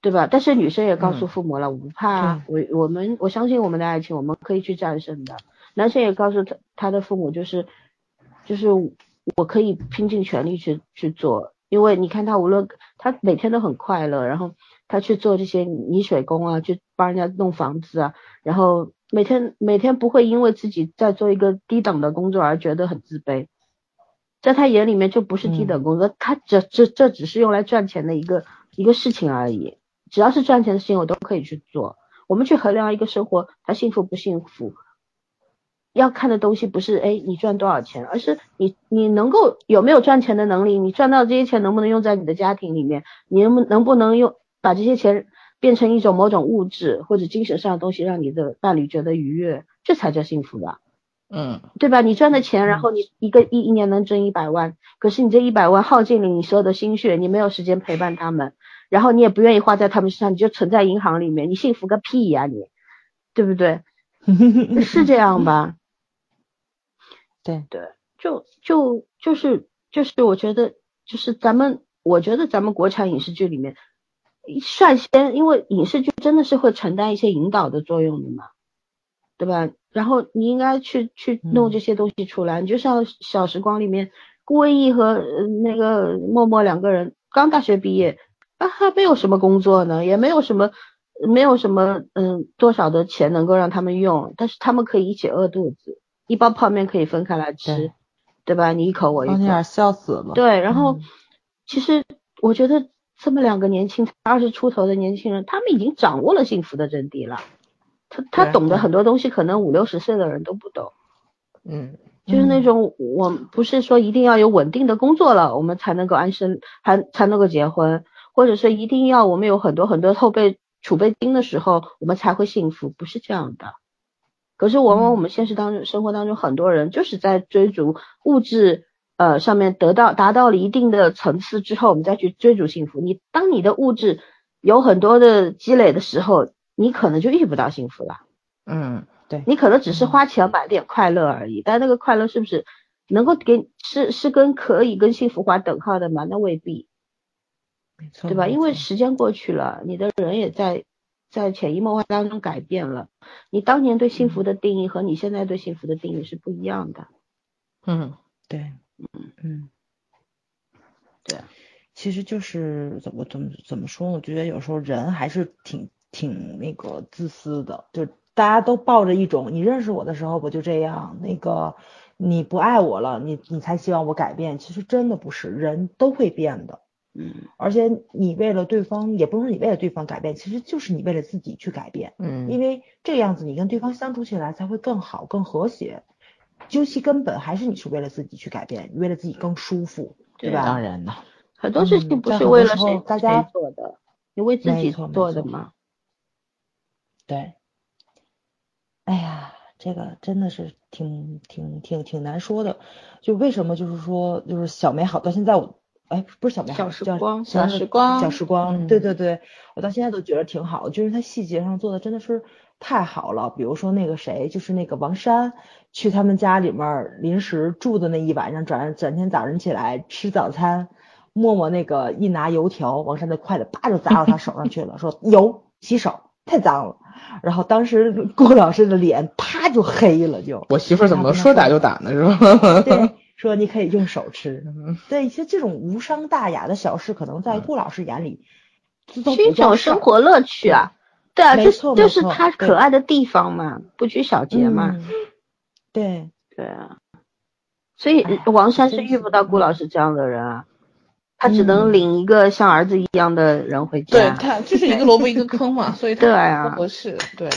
对吧？但是女生也告诉父母了，我不怕，我我们我相信我们的爱情，我们可以去战胜的。男生也告诉他他的父母，就是就是我可以拼尽全力去去做，因为你看他无论他每天都很快乐，然后他去做这些泥水工啊，去帮人家弄房子啊，然后每天每天不会因为自己在做一个低等的工作而觉得很自卑，在他眼里面就不是低等工作，他这这这只是用来赚钱的一个一个事情而已，只要是赚钱的事情我都可以去做。我们去衡量一个生活他幸福不幸福，要看的东西不是哎你赚多少钱，而是你你能够有没有赚钱的能力，你赚到这些钱能不能用在你的家庭里面，你能不能不能用把这些钱变成一种某种物质或者精神上的东西，让你的伴侣觉得愉悦，这才叫幸福吧？嗯，对吧？你赚的钱，然后你一个一一年能挣一百万，可是你这一百万耗尽了你所有的心血，你没有时间陪伴他们。然后你也不愿意花在他们身上，你就存在银行里面，你幸福个屁呀你，对不对？(laughs) 是这样吧？对对，就就就是就是，我觉得就是咱们，我觉得咱们国产影视剧里面率先，因为影视剧真的是会承担一些引导的作用的嘛，对吧？然后你应该去去弄这些东西出来，你就像《小时光》里面，顾魏毅和那个默默两个人刚大学毕业。啊，还没有什么工作呢，也没有什么，没有什么，嗯，多少的钱能够让他们用，但是他们可以一起饿肚子，一包泡面可以分开来吃，对吧？你一口我一口，笑死了。对，然后其实我觉得这么两个年轻二十出头的年轻人，他们已经掌握了幸福的真谛了。他他懂得很多东西，可能五六十岁的人都不懂。嗯，就是那种我不是说一定要有稳定的工作了，我们才能够安生，还才能够结婚。或者是一定要我们有很多很多后备储备金的时候，我们才会幸福，不是这样的。可是往往我们现实当中生活当中很多人就是在追逐物质呃上面得到达到了一定的层次之后，我们再去追逐幸福。你当你的物质有很多的积累的时候，你可能就遇不到幸福了。嗯，对，你可能只是花钱买点快乐而已，但那个快乐是不是能够给是是跟可以跟幸福划等号的吗？那未必。没错，对吧？因为时间过去了，你的人也在在潜移默化当中改变了。你当年对幸福的定义和你现在对幸福的定义是不一样的。嗯，对，嗯嗯，对，其实就是怎么怎么怎么说？我觉得有时候人还是挺挺那个自私的，就大家都抱着一种你认识我的时候我就这样，那个你不爱我了，你你才希望我改变。其实真的不是，人都会变的。嗯，而且你为了对方，也不是你为了对方改变，其实就是你为了自己去改变。嗯，因为这样子你跟对方相处起来才会更好、更和谐。究其根本，还是你是为了自己去改变，为了自己更舒服，对吧？当然了，很多事情不是为了谁大家做的，你为自己做的吗？对。哎呀，这个真的是挺挺挺挺难说的。就为什么就是说，就是小美好到现在我。哎，不是小美好，小时光，小时光，小时光，对对对，我到现在都觉得挺好，就是它细节上做的真的是太好了。比如说那个谁，就是那个王珊去他们家里面临时住的那一晚上，转转天早晨起来吃早餐，默默那个一拿油条，王珊的筷子啪就砸到他手上去了，说油洗手太脏了。然后当时郭老师的脸啪就黑了，就我媳妇怎么说打就打呢，是吧？对。说你可以用手吃，对，其实这种无伤大雅的小事，可能在顾老师眼里是一种生活乐趣啊。对啊，这就是他可爱的地方嘛，不拘小节嘛。对对啊，所以王珊是遇不到顾老师这样的人啊，他只能领一个像儿子一样的人回家。对他就是一个萝卜一个坑嘛，所以对啊，不合适。对，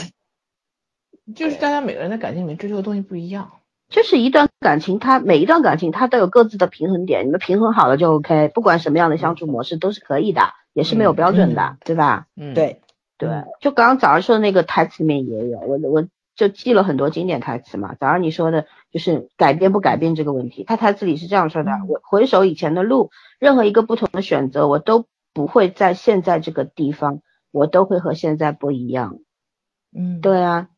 就是大家每个人的感情里面追求的东西不一样。就是一段感情，它每一段感情它都有各自的平衡点，你们平衡好了就 OK。不管什么样的相处模式都是可以的，也是没有标准的，对吧？嗯，对对。就刚刚早上说的那个台词里面也有，我我就记了很多经典台词嘛。早上你说的就是改变不改变这个问题，他台词里是这样说的：我回首以前的路，任何一个不同的选择，我都不会在现在这个地方，我都会和现在不一样。嗯，对啊。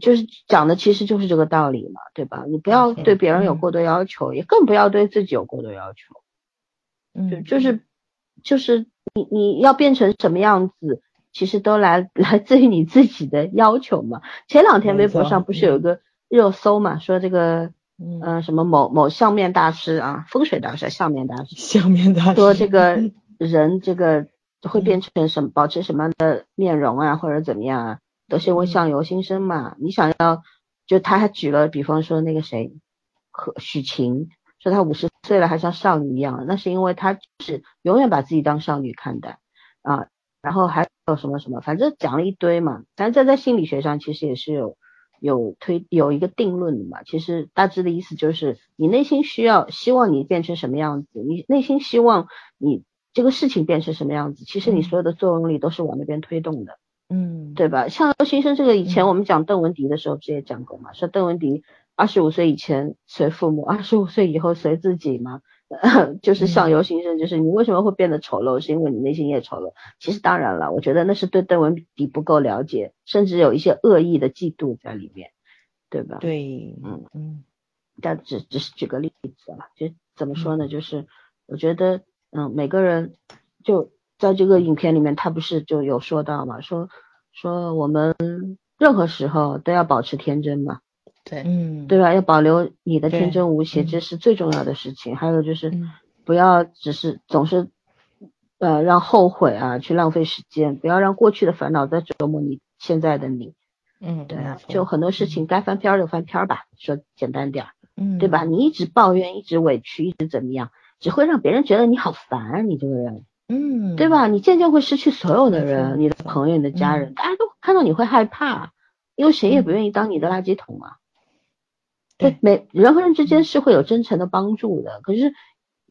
就是讲的其实就是这个道理嘛，对吧？你不要对别人有过多要求，也更不要对自己有过多要求。嗯，就是就是你你要变成什么样子，其实都来 (laughs) 来自于你自己的要求嘛。前两天微博上不是有一个热搜嘛，说这个嗯什么某某相面大师啊，风水大师，相面大师，相面大师说这个 (laughs) 人这个会变成什么，保持什么样的面容啊，或者怎么样啊，都是因为相由心生嘛。你想要，就他还举了比方说那个谁，和许晴。说她五十岁了还像少女一样，那是因为她是永远把自己当少女看待啊。然后还有什么什么，反正讲了一堆嘛。但这在心理学上其实也是有有推有一个定论的嘛。其实大致的意思就是，你内心需要希望你变成什么样子，你内心希望你这个事情变成什么样子，其实你所有的作用力都是往那边推动的，嗯，对吧？像新生这个以前我们讲邓文迪的时候不是也讲过嘛，说邓文迪。二十五岁以前随父母，二十五岁以后随自己嘛？(laughs) 就是相由心生，就是你为什么会变得丑陋，是因为你内心也丑陋。其实当然了，我觉得那是对邓文迪不够了解，甚至有一些恶意的嫉妒在里面，对吧？对，嗯嗯。但只只是举个例子啊，就怎么说呢？就是我觉得，嗯，每个人就在这个影片里面，他不是就有说到嘛，说说我们任何时候都要保持天真嘛。对，嗯，对吧？要保留你的天真无邪，这是最重要的事情。还有就是，不要只是总是，呃，让后悔啊去浪费时间，不要让过去的烦恼再折磨你现在的你。嗯，对啊，就很多事情该翻篇就翻篇吧，说简单点儿，嗯，对吧？你一直抱怨，一直委屈，一直怎么样，只会让别人觉得你好烦，你这个人，嗯，对吧？你渐渐会失去所有的人，你的朋友、你的家人，大家都看到你会害怕，因为谁也不愿意当你的垃圾桶啊。对，每人和人之间是会有真诚的帮助的，可是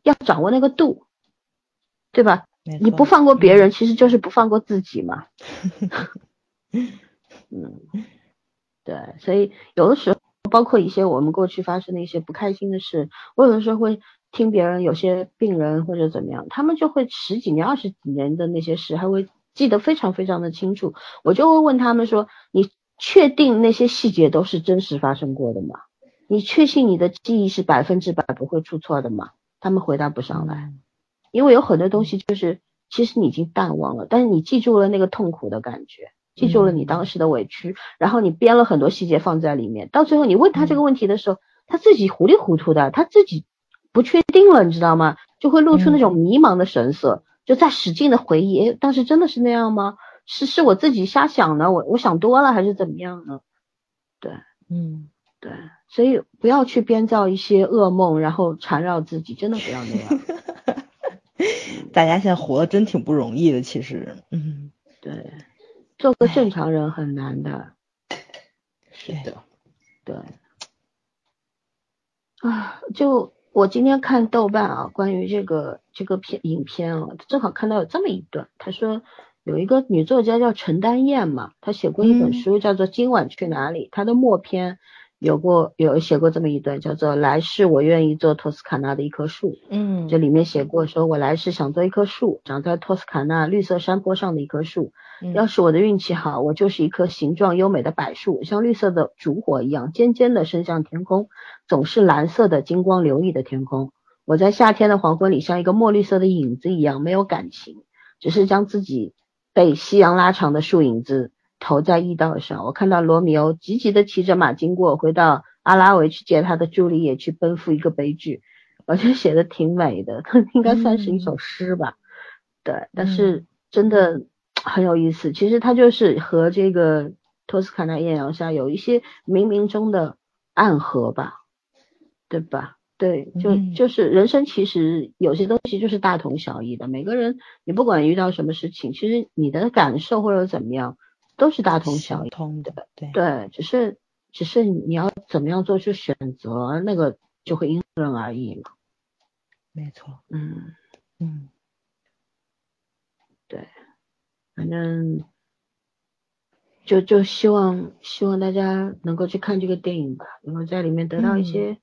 要掌握那个度，对吧？你不放过别人，其实就是不放过自己嘛。(laughs) 嗯，对，所以有的时候，包括一些我们过去发生的一些不开心的事，我有的时候会听别人有些病人或者怎么样，他们就会十几年、二十几年的那些事，还会记得非常非常的清楚。我就会问他们说：“你确定那些细节都是真实发生过的吗？”你确信你的记忆是百分之百不会出错的吗？他们回答不上来，因为有很多东西就是其实你已经淡忘了，但是你记住了那个痛苦的感觉，记住了你当时的委屈，然后你编了很多细节放在里面，到最后你问他这个问题的时候，他自己糊里糊涂的，他自己不确定了，你知道吗？就会露出那种迷茫的神色，就在使劲的回忆，诶，当时真的是那样吗？是是我自己瞎想的，我我想多了还是怎么样呢？对，嗯。对，所以不要去编造一些噩梦，然后缠绕自己，真的不要那样。(laughs) 大家现在活的真挺不容易的，其实。嗯，对，做个正常人很难的。是的，对。啊，就我今天看豆瓣啊，关于这个这个片影片啊，正好看到有这么一段，他说有一个女作家叫陈丹燕嘛，她写过一本书叫做《今晚去哪里》，她的默片。有过有写过这么一段，叫做“来世我愿意做托斯卡纳的一棵树”。嗯，这里面写过，说我来世想做一棵树，长在托斯卡纳绿色山坡上的一棵树。要是我的运气好，我就是一棵形状优美的柏树，像绿色的烛火一样尖尖的伸向天空，总是蓝色的金光流溢的天空。我在夏天的黄昏里，像一个墨绿色的影子一样，没有感情，只是将自己被夕阳拉长的树影子。投在驿道上，我看到罗密欧急急的骑着马经过，回到阿拉维去接他的朱丽叶，去奔赴一个悲剧。我觉得写的挺美的，(laughs) 应该算是一首诗吧。对，但是真的很有意思。其实他就是和这个托斯卡纳艳阳下有一些冥冥中的暗合吧，对吧？对，就就是人生其实有些东西就是大同小异的。每个人，你不管遇到什么事情，其实你的感受或者怎么样。都是大同小异的，对。对，只是只是你要怎么样做出选择，那个就会因人而异嘛。没错，嗯嗯，对，反正就就希望希望大家能够去看这个电影吧，能够在里面得到一些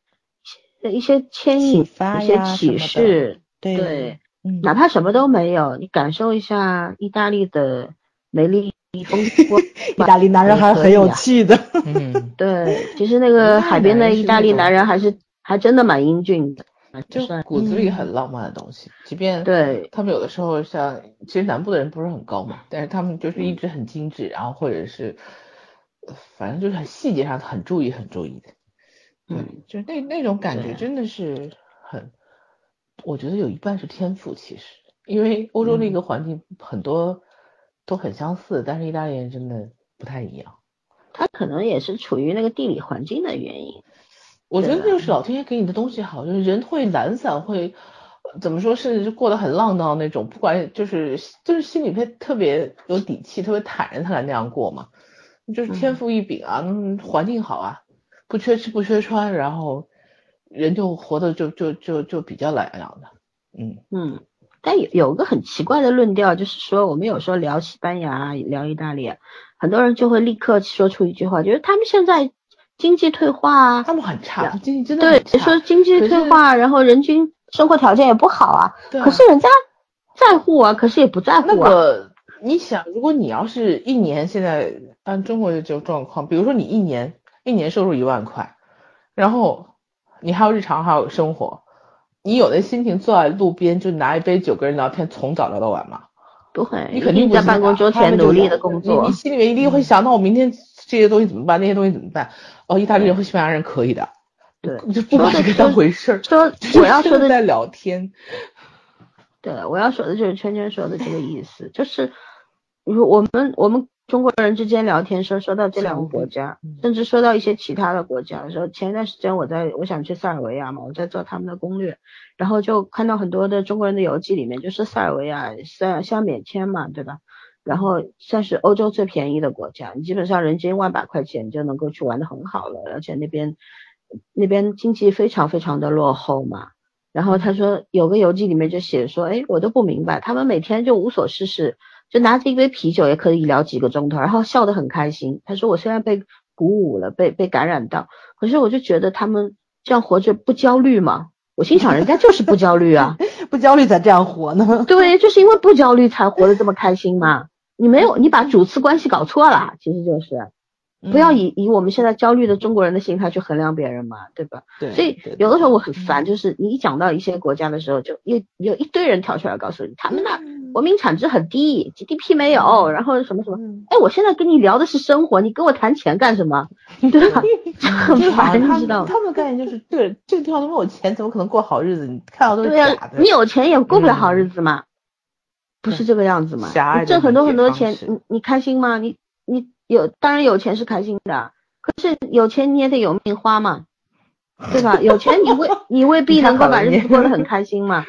一些牵引、一些启示，对，哪怕什么都没有，你感受一下意大利的美 (laughs) 意大利男人还是很有气的。嗯，(laughs) 对，其实那个海边的意大利男人还是还真的蛮英俊的，就骨子里很浪漫的东西。即便对。他们有的时候像，其实南部的人不是很高嘛，但是他们就是一直很精致，然后或者是反正就是很细节上很注意很注意的。嗯，就那那种感觉真的是很，我觉得有一半是天赋，其实，因为欧洲那个环境很多都很相似，但是意大利人真的不太一样。他可能也是处于那个地理环境的原因。我觉得就是老天爷给你的东西好，就是人会懒散，会怎么说，甚至是过得很浪荡那种，不管就是就是心里面特别有底气，特别坦然，他才那样过嘛。就是天赋异禀啊，环境好啊，不缺吃不缺穿，然后人就活得就就就就比较懒洋洋的。嗯嗯，但有有个很奇怪的论调，就是说我们有时候聊西班牙、聊意大利，很多人就会立刻说出一句话，就是他们现在。经济退化啊，他们很差，经济真的对，说经济退化，然后人均生活条件也不好啊。可是人家在乎啊，可是也不在乎啊。那个，你想，如果你要是一年现在按中国的这种状况，比如说你一年一年收入一万块，然后你还有日常还有生活，你有那心情坐在路边就拿一杯酒跟人聊天，从早聊到晚吗？不会，你肯定在办公桌前努力的工作，你心里面一定会想到我明天。这些东西怎么办？那些东西怎么办？哦，意大利人和西班牙人可以的，对，(laughs) 就不把这个当回事儿。说 (laughs) 我要说的在聊天，对，我要说的就是圈圈说的这个意思，就是如我们我们中国人之间聊天说说到这两个国家，甚至说到一些其他的国家的时候，前一段时间我在我想去塞尔维亚嘛，我在做他们的攻略，然后就看到很多的中国人的游记里面，就是塞尔维亚塞像免签嘛，对吧？然后算是欧洲最便宜的国家，你基本上人均万把块钱就能够去玩的很好了，而且那边那边经济非常非常的落后嘛。然后他说有个游记里面就写说，哎，我都不明白，他们每天就无所事事，就拿着一杯啤酒也可以聊几个钟头，然后笑得很开心。他说我虽然被鼓舞了，被被感染到，可是我就觉得他们这样活着不焦虑吗。我心想人家就是不焦虑啊，(laughs) 不焦虑才这样活呢。(laughs) 对，就是因为不焦虑才活得这么开心嘛。你没有，你把主次关系搞错了，其实就是，不要以以我们现在焦虑的中国人的心态去衡量别人嘛，对吧？对。所以有的时候我很烦，就是你一讲到一些国家的时候，就有有一堆人跳出来告诉你，他们那国民产值很低，GDP 没有，然后什么什么。哎，我现在跟你聊的是生活，你跟我谈钱干什么？(laughs) 对吧？很烦，你知道吗？他们的概念就是，对这个地方都没有钱，怎么可能过好日子？你看到都是假的。你有钱也过不了好日子嘛。不是这个样子嘛？你？挣很多很多钱，你你开心吗？你你有当然有钱是开心的，可是有钱你也得有命花嘛，对吧？有钱你未 (laughs) 你未必能够把日子过得很开心嘛，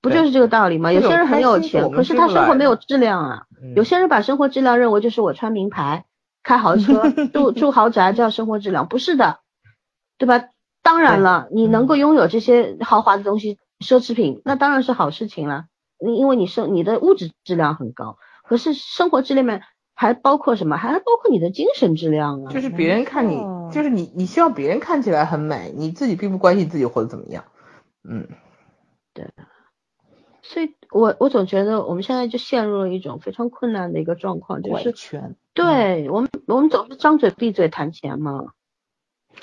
不就是这个道理吗？有些人很有钱，可是他生活没有质量啊。有些人把生活质量认为就是我穿名牌、开豪车、(laughs) 住住豪宅叫生活质量，不是的，对吧？当然了，你能够拥有这些豪华的东西、奢侈品，那当然是好事情了。因为你生你的物质质量很高，可是生活质量面还包括什么？还包括你的精神质量啊。就是别人看你，就是你，你希望别人看起来很美，你自己并不关心自己活得怎么样。嗯，对。所以我我总觉得我们现在就陷入了一种非常困难的一个状况，就是圈。对我们我们总是张嘴闭嘴谈钱嘛，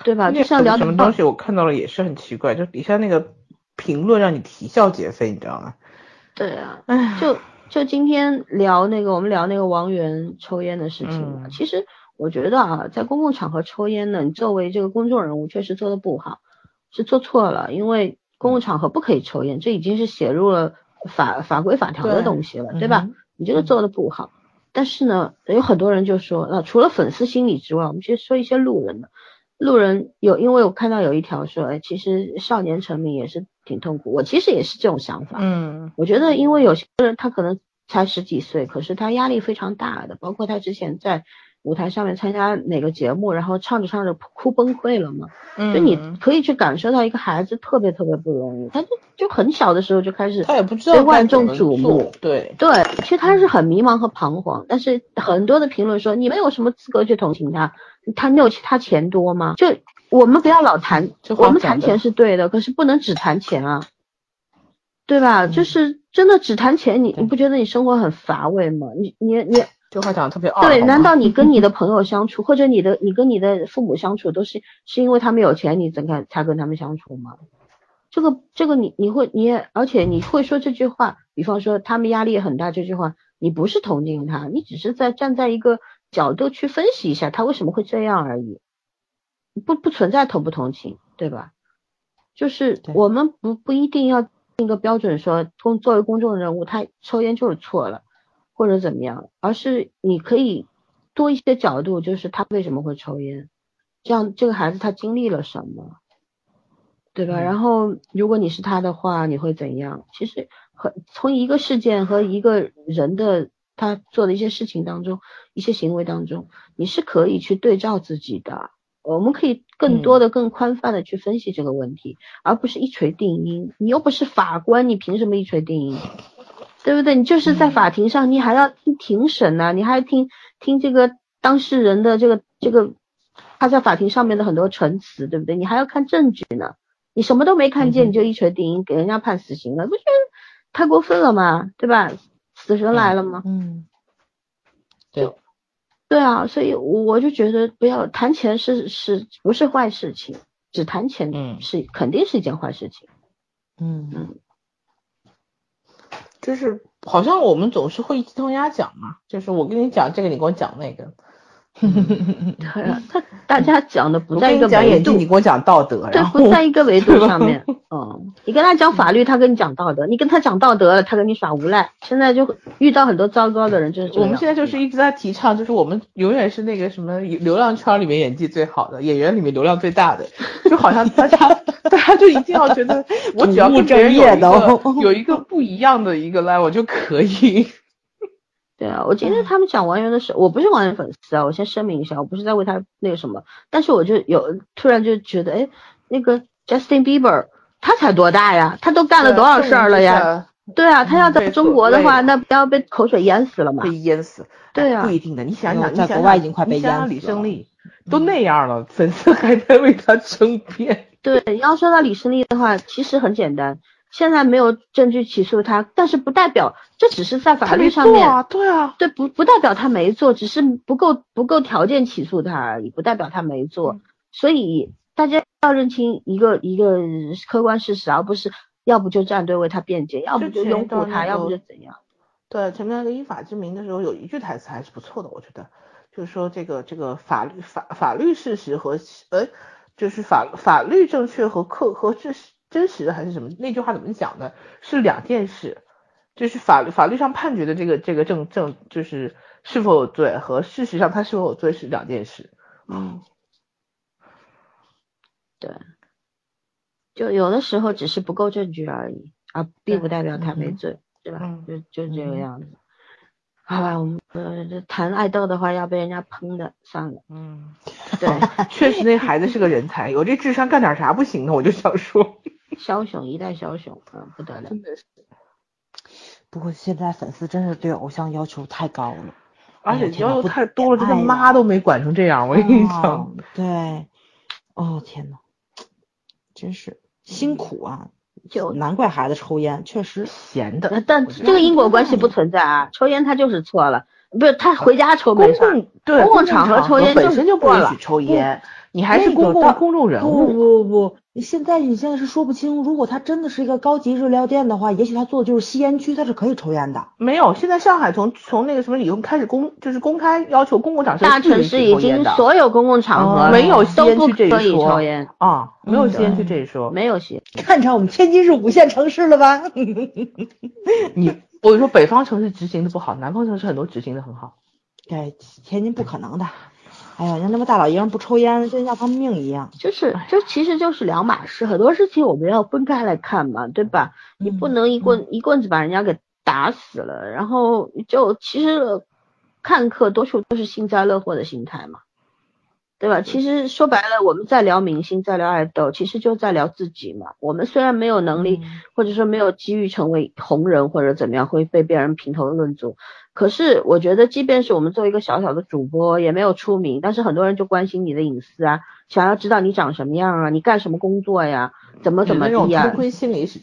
对吧？就像聊什么东西，我看到了也是很奇怪，就底下那个评论让你啼笑皆非，你知道吗？对啊，就就今天聊那个，我们聊那个王源抽烟的事情。其实我觉得啊，在公共场合抽烟呢，你作为这个公众人物，确实做的不好，是做错了。因为公共场合不可以抽烟，这已经是写入了法法规法条的东西了，对吧？你这个做的不好。但是呢，有很多人就说，那除了粉丝心理之外，我们去说一些路人的。路人有，因为我看到有一条说，哎，其实少年成名也是挺痛苦。我其实也是这种想法。嗯，我觉得，因为有些人他可能才十几岁，可是他压力非常大的，包括他之前在舞台上面参加哪个节目，然后唱着唱着哭崩溃了嘛。嗯，就你可以去感受到一个孩子特别特别不容易，他就就很小的时候就开始，他也不知道被万众瞩目。对对，其实他是很迷茫和彷徨。但是很多的评论说，你们有什么资格去同情他？他没有其他钱多吗？就我们不要老谈，我们谈钱是对的，可是不能只谈钱啊，对吧？就是真的只谈钱，你你不觉得你生活很乏味吗？你你你，这话讲的特别对，难道你跟你的朋友相处，(laughs) 或者你的你跟你的父母相处，都是是因为他们有钱，你怎看才跟他们相处吗？这个这个你你会你也而且你会说这句话，比方说他们压力很大这句话，你不是同情他，你只是在站在一个。角度去分析一下他为什么会这样而已，不不存在同不同情，对吧？就是我们不不一定要定个标准说公作为公众人物他抽烟就是错了或者怎么样，而是你可以多一些角度，就是他为什么会抽烟，这样这个孩子他经历了什么，对吧？然后如果你是他的话，你会怎样？其实和从一个事件和一个人的他做的一些事情当中，一些行为当中，你是可以去对照自己的。我们可以更多的、更宽泛的去分析这个问题，而不是一锤定音。你又不是法官，你凭什么一锤定音？对不对？你就是在法庭上，你还要听庭审呢，你还要听听这个当事人的这个这个他在法庭上面的很多陈词，对不对？你还要看证据呢。你什么都没看见，你就一锤定音，给人家判死刑了，不觉得太过分了吗？对吧？死神来了吗？嗯，对。对啊，所以我就觉得不要谈钱是是不是坏事情，只谈钱是肯定是一件坏事情。嗯嗯，就是好像我们总是会鸡同鸭讲嘛，就是我跟你讲这个，你跟我讲那个。(laughs) 对啊，他大家讲的不在一个维度，你跟我讲道德，对，不在一个维度上面。(laughs) 嗯，你跟他讲法律，他跟你讲道德；你跟他讲道德，他跟你耍无赖。现在就遇到很多糟糕的人，就是我们现在就是一直在提倡，就是我们永远是那个什么流量圈里面演技最好的演员里面流量最大的，就好像大家 (laughs) 大家就一定要觉得我只要跟别人有一个有一个不一样的一个 level 就可以。对啊，我今天他们讲王源的时候，我不是王源粉丝啊，我先声明一下，我不是在为他那个什么，但是我就有突然就觉得，哎，那个 Justin Bieber 他才多大呀？他都干了多少事儿了呀？对啊，他要在中国的话，那不要被口水淹死了吗？被淹死。对啊，不一定的，你想想，在国外已经快被淹死了。李胜利都那样了，粉丝还在为他争辩。对，你要说到李胜利的话，其实很简单。现在没有证据起诉他，但是不代表这只是在法律上面，对啊，对不不代表他没做，只是不够不够条件起诉他而已，不代表他没做。所以大家要认清一个一个客观事实，而不是要不就站队为他辩解，要不就拥护他，要不就怎样。对，前面那个依法之名的时候有一句台词还是不错的，我觉得就是说这个这个法律法法律事实和呃就是法法律正确和客和事实。真实的还是什么？那句话怎么讲的？是两件事，就是法律法律上判决的这个这个证证，就是是否有罪和事实上他是否有罪是两件事。嗯，对，就有的时候只是不够证据而已，啊，并不代表他没罪，对吧？就就这个样子。好吧，我们呃谈爱豆的话要被人家喷的，算了。嗯，对，(laughs) 确实那孩子是个人才，有这智商干点啥不行呢？我就想说。枭雄，一代枭雄，嗯，不得了，真的是。不过现在粉丝真是对偶像要求太高了，而且要求太多了，这个妈都没管成这样，我跟你讲。对，哦天呐，真是辛苦啊！就难怪孩子抽烟，确实闲的。但这个因果关系不存在啊，抽烟他就是错了，不是他回家抽没事。对，公共场合抽烟本身就不允许抽烟。你还是公共公众人物，不不不，现在你现在是说不清。如果他真的是一个高级日料店的话，也许他做的就是吸烟区，他是可以抽烟的。没有，现在上海从从那个什么以后开始公就是公开要求公共场所大城市已经所有公共场合没有吸烟区这一说啊，没有吸烟区这一说，没有吸。看成我们天津是五线城市了吧？(laughs) 你我跟你说，北方城市执行的不好，南方城市很多执行的很好。对，天津不可能的。哎呀，像那么大老爷们不抽烟，就像他们命一样。就是，这其实就是两码事。很多事情我们要分开来看嘛，对吧？你不能一棍一棍子把人家给打死了，然后就其实看客多数都是幸灾乐祸的心态嘛，对吧？其实说白了，我们在聊明星，在聊爱豆，其实就在聊自己嘛。我们虽然没有能力，或者说没有机遇成为红人或者怎么样，会被别人评头论足。可是我觉得，即便是我们作为一个小小的主播，也没有出名，但是很多人就关心你的隐私啊，想要知道你长什么样啊，你干什么工作呀，怎么怎么地呀？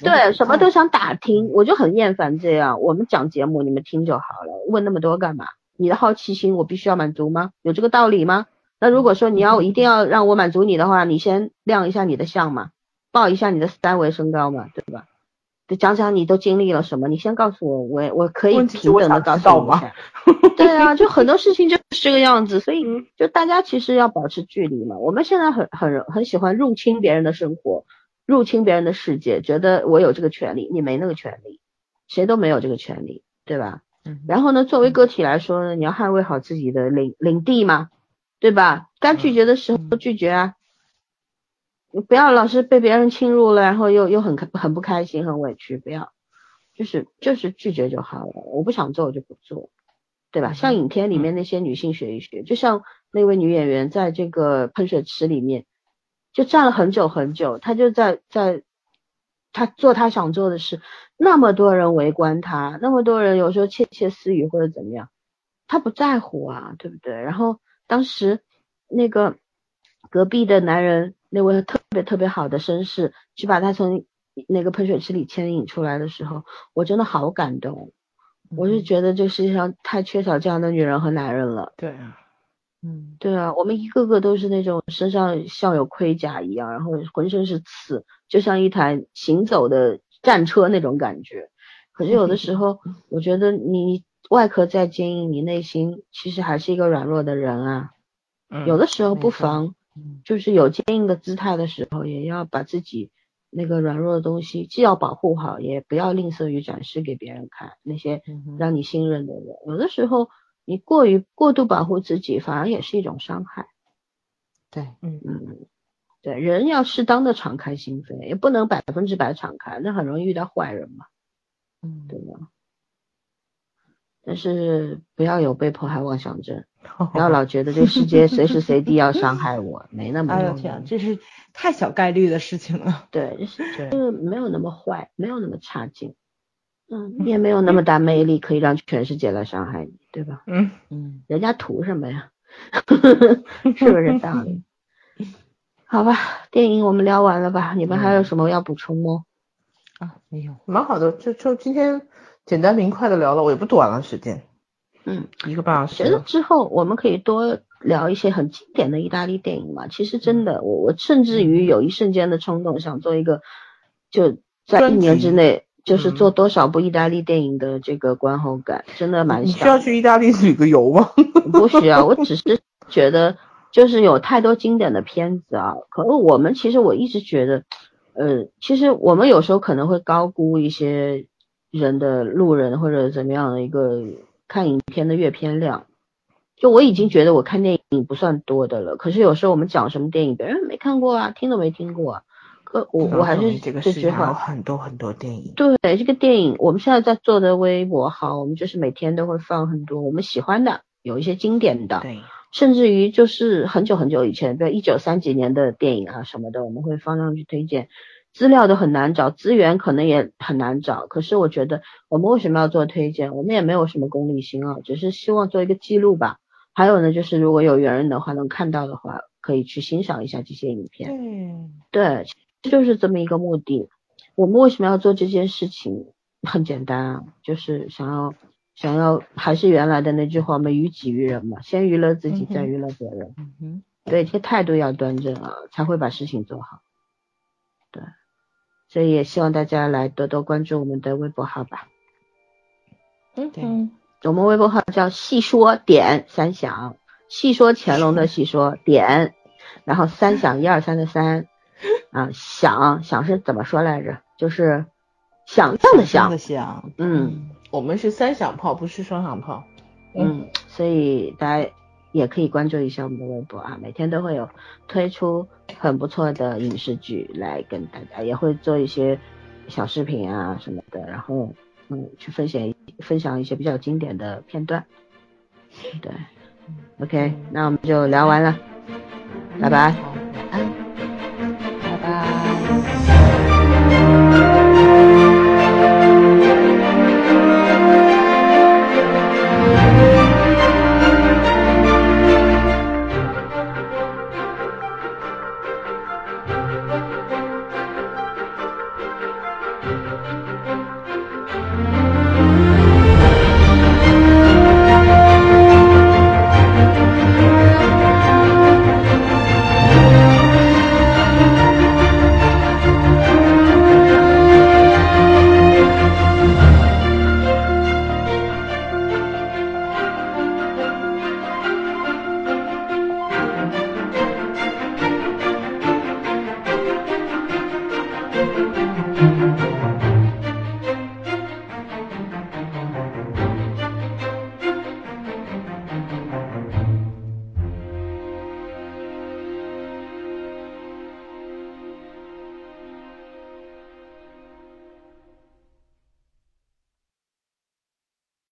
对，什么都想打听，我就很厌烦这样。我们讲节目，你们听就好了，问那么多干嘛？你的好奇心我必须要满足吗？有这个道理吗？那如果说你要一定要让我满足你的话，你先亮一下你的相嘛，报一下你的三维身高嘛，对吧？讲讲你都经历了什么？你先告诉我，我我可以平等的告诉你。对啊，就很多事情就是这个样子，所以就大家其实要保持距离嘛。我们现在很很很喜欢入侵别人的生活，入侵别人的世界，觉得我有这个权利，你没那个权利，谁都没有这个权利，对吧？嗯。然后呢，作为个体来说呢，你要捍卫好自己的领领地嘛，对吧？该拒绝的时候拒绝啊。你不要老是被别人侵入了，然后又又很开很不开心很委屈，不要，就是就是拒绝就好了。我不想做我就不做，对吧？像影片里面那些女性学一学，就像那位女演员在这个喷水池里面就站了很久很久，她就在在她做她想做的事，那么多人围观她，那么多人有时候窃窃私语或者怎么样，她不在乎啊，对不对？然后当时那个隔壁的男人。那位特别特别好的绅士去把他从那个喷水池里牵引出来的时候，我真的好感动。我是觉得这世界上太缺少这样的女人和男人了。对啊，嗯，对啊，我们一个个都是那种身上像有盔甲一样，然后浑身是刺，就像一台行走的战车那种感觉。可是有的时候，(laughs) 我觉得你外壳再坚硬，你内心其实还是一个软弱的人啊。有的时候不妨。就是有坚硬的姿态的时候，也要把自己那个软弱的东西，既要保护好，也不要吝啬于展示给别人看。那些让你信任的人，有的时候你过于过度保护自己，反而也是一种伤害。对，嗯嗯，对，人要适当的敞开心扉，也不能百分之百敞开，那很容易遇到坏人嘛。嗯，对吧？但是不要有被迫害妄想症。(laughs) 不要老觉得这世界随时随地要伤害我，没那么。哎呦天，这是太小概率的事情了。对，就是没有那么坏，没有那么差劲，嗯，也 (laughs) 没有那么大魅力，可以让全世界来伤害你，对吧？嗯嗯，人家图什么呀？(laughs) 是不是道理？好吧，电影我们聊完了吧？你们还有什么要补充吗？啊，没有，蛮好的，就就今天简单明快的聊了，我也不短了时间。嗯，一个半小时。觉得之后我们可以多聊一些很经典的意大利电影嘛。其实真的，我我甚至于有一瞬间的冲动，想做一个，就在一年之内，就是做多少部意大利电影的这个观后感，真的蛮想。你需要去意大利旅个游吗？(laughs) 不需要，我只是觉得就是有太多经典的片子啊。可是我们其实我一直觉得，呃，其实我们有时候可能会高估一些人的路人或者怎么样的一个。看影片的阅片量，就我已经觉得我看电影不算多的了。可是有时候我们讲什么电影，别人没看过啊，听都没听过。可我我还是这句话有很多很多电影。对，这个电影我们现在在做的微博号，我们就是每天都会放很多我们喜欢的，有一些经典的，对，甚至于就是很久很久以前，比如一九三几年的电影啊什么的，我们会放上去推荐。资料都很难找，资源可能也很难找。可是我觉得，我们为什么要做推荐？我们也没有什么功利心啊，只是希望做一个记录吧。还有呢，就是如果有缘人的话，能看到的话，可以去欣赏一下这些影片。对，这就是这么一个目的。我们为什么要做这件事情？很简单啊，就是想要想要还是原来的那句话，我们于己于人嘛，先娱乐自己，再娱乐别人。嗯哼对，这态度要端正啊，才会把事情做好。对。所以也希望大家来多多关注我们的微博号吧。嗯，对，我们微博号叫细说点三响，细说乾隆的细说点，然后三响一二三的三，(laughs) 啊，响响是怎么说来着？就是想象的想。想。嗯，我们是三响炮，不是双响炮。嗯，所以大家。也可以关注一下我们的微博啊，每天都会有推出很不错的影视剧来跟大家，也会做一些小视频啊什么的，然后嗯去分享分享一些比较经典的片段。对，OK，那我们就聊完了，拜拜，晚安。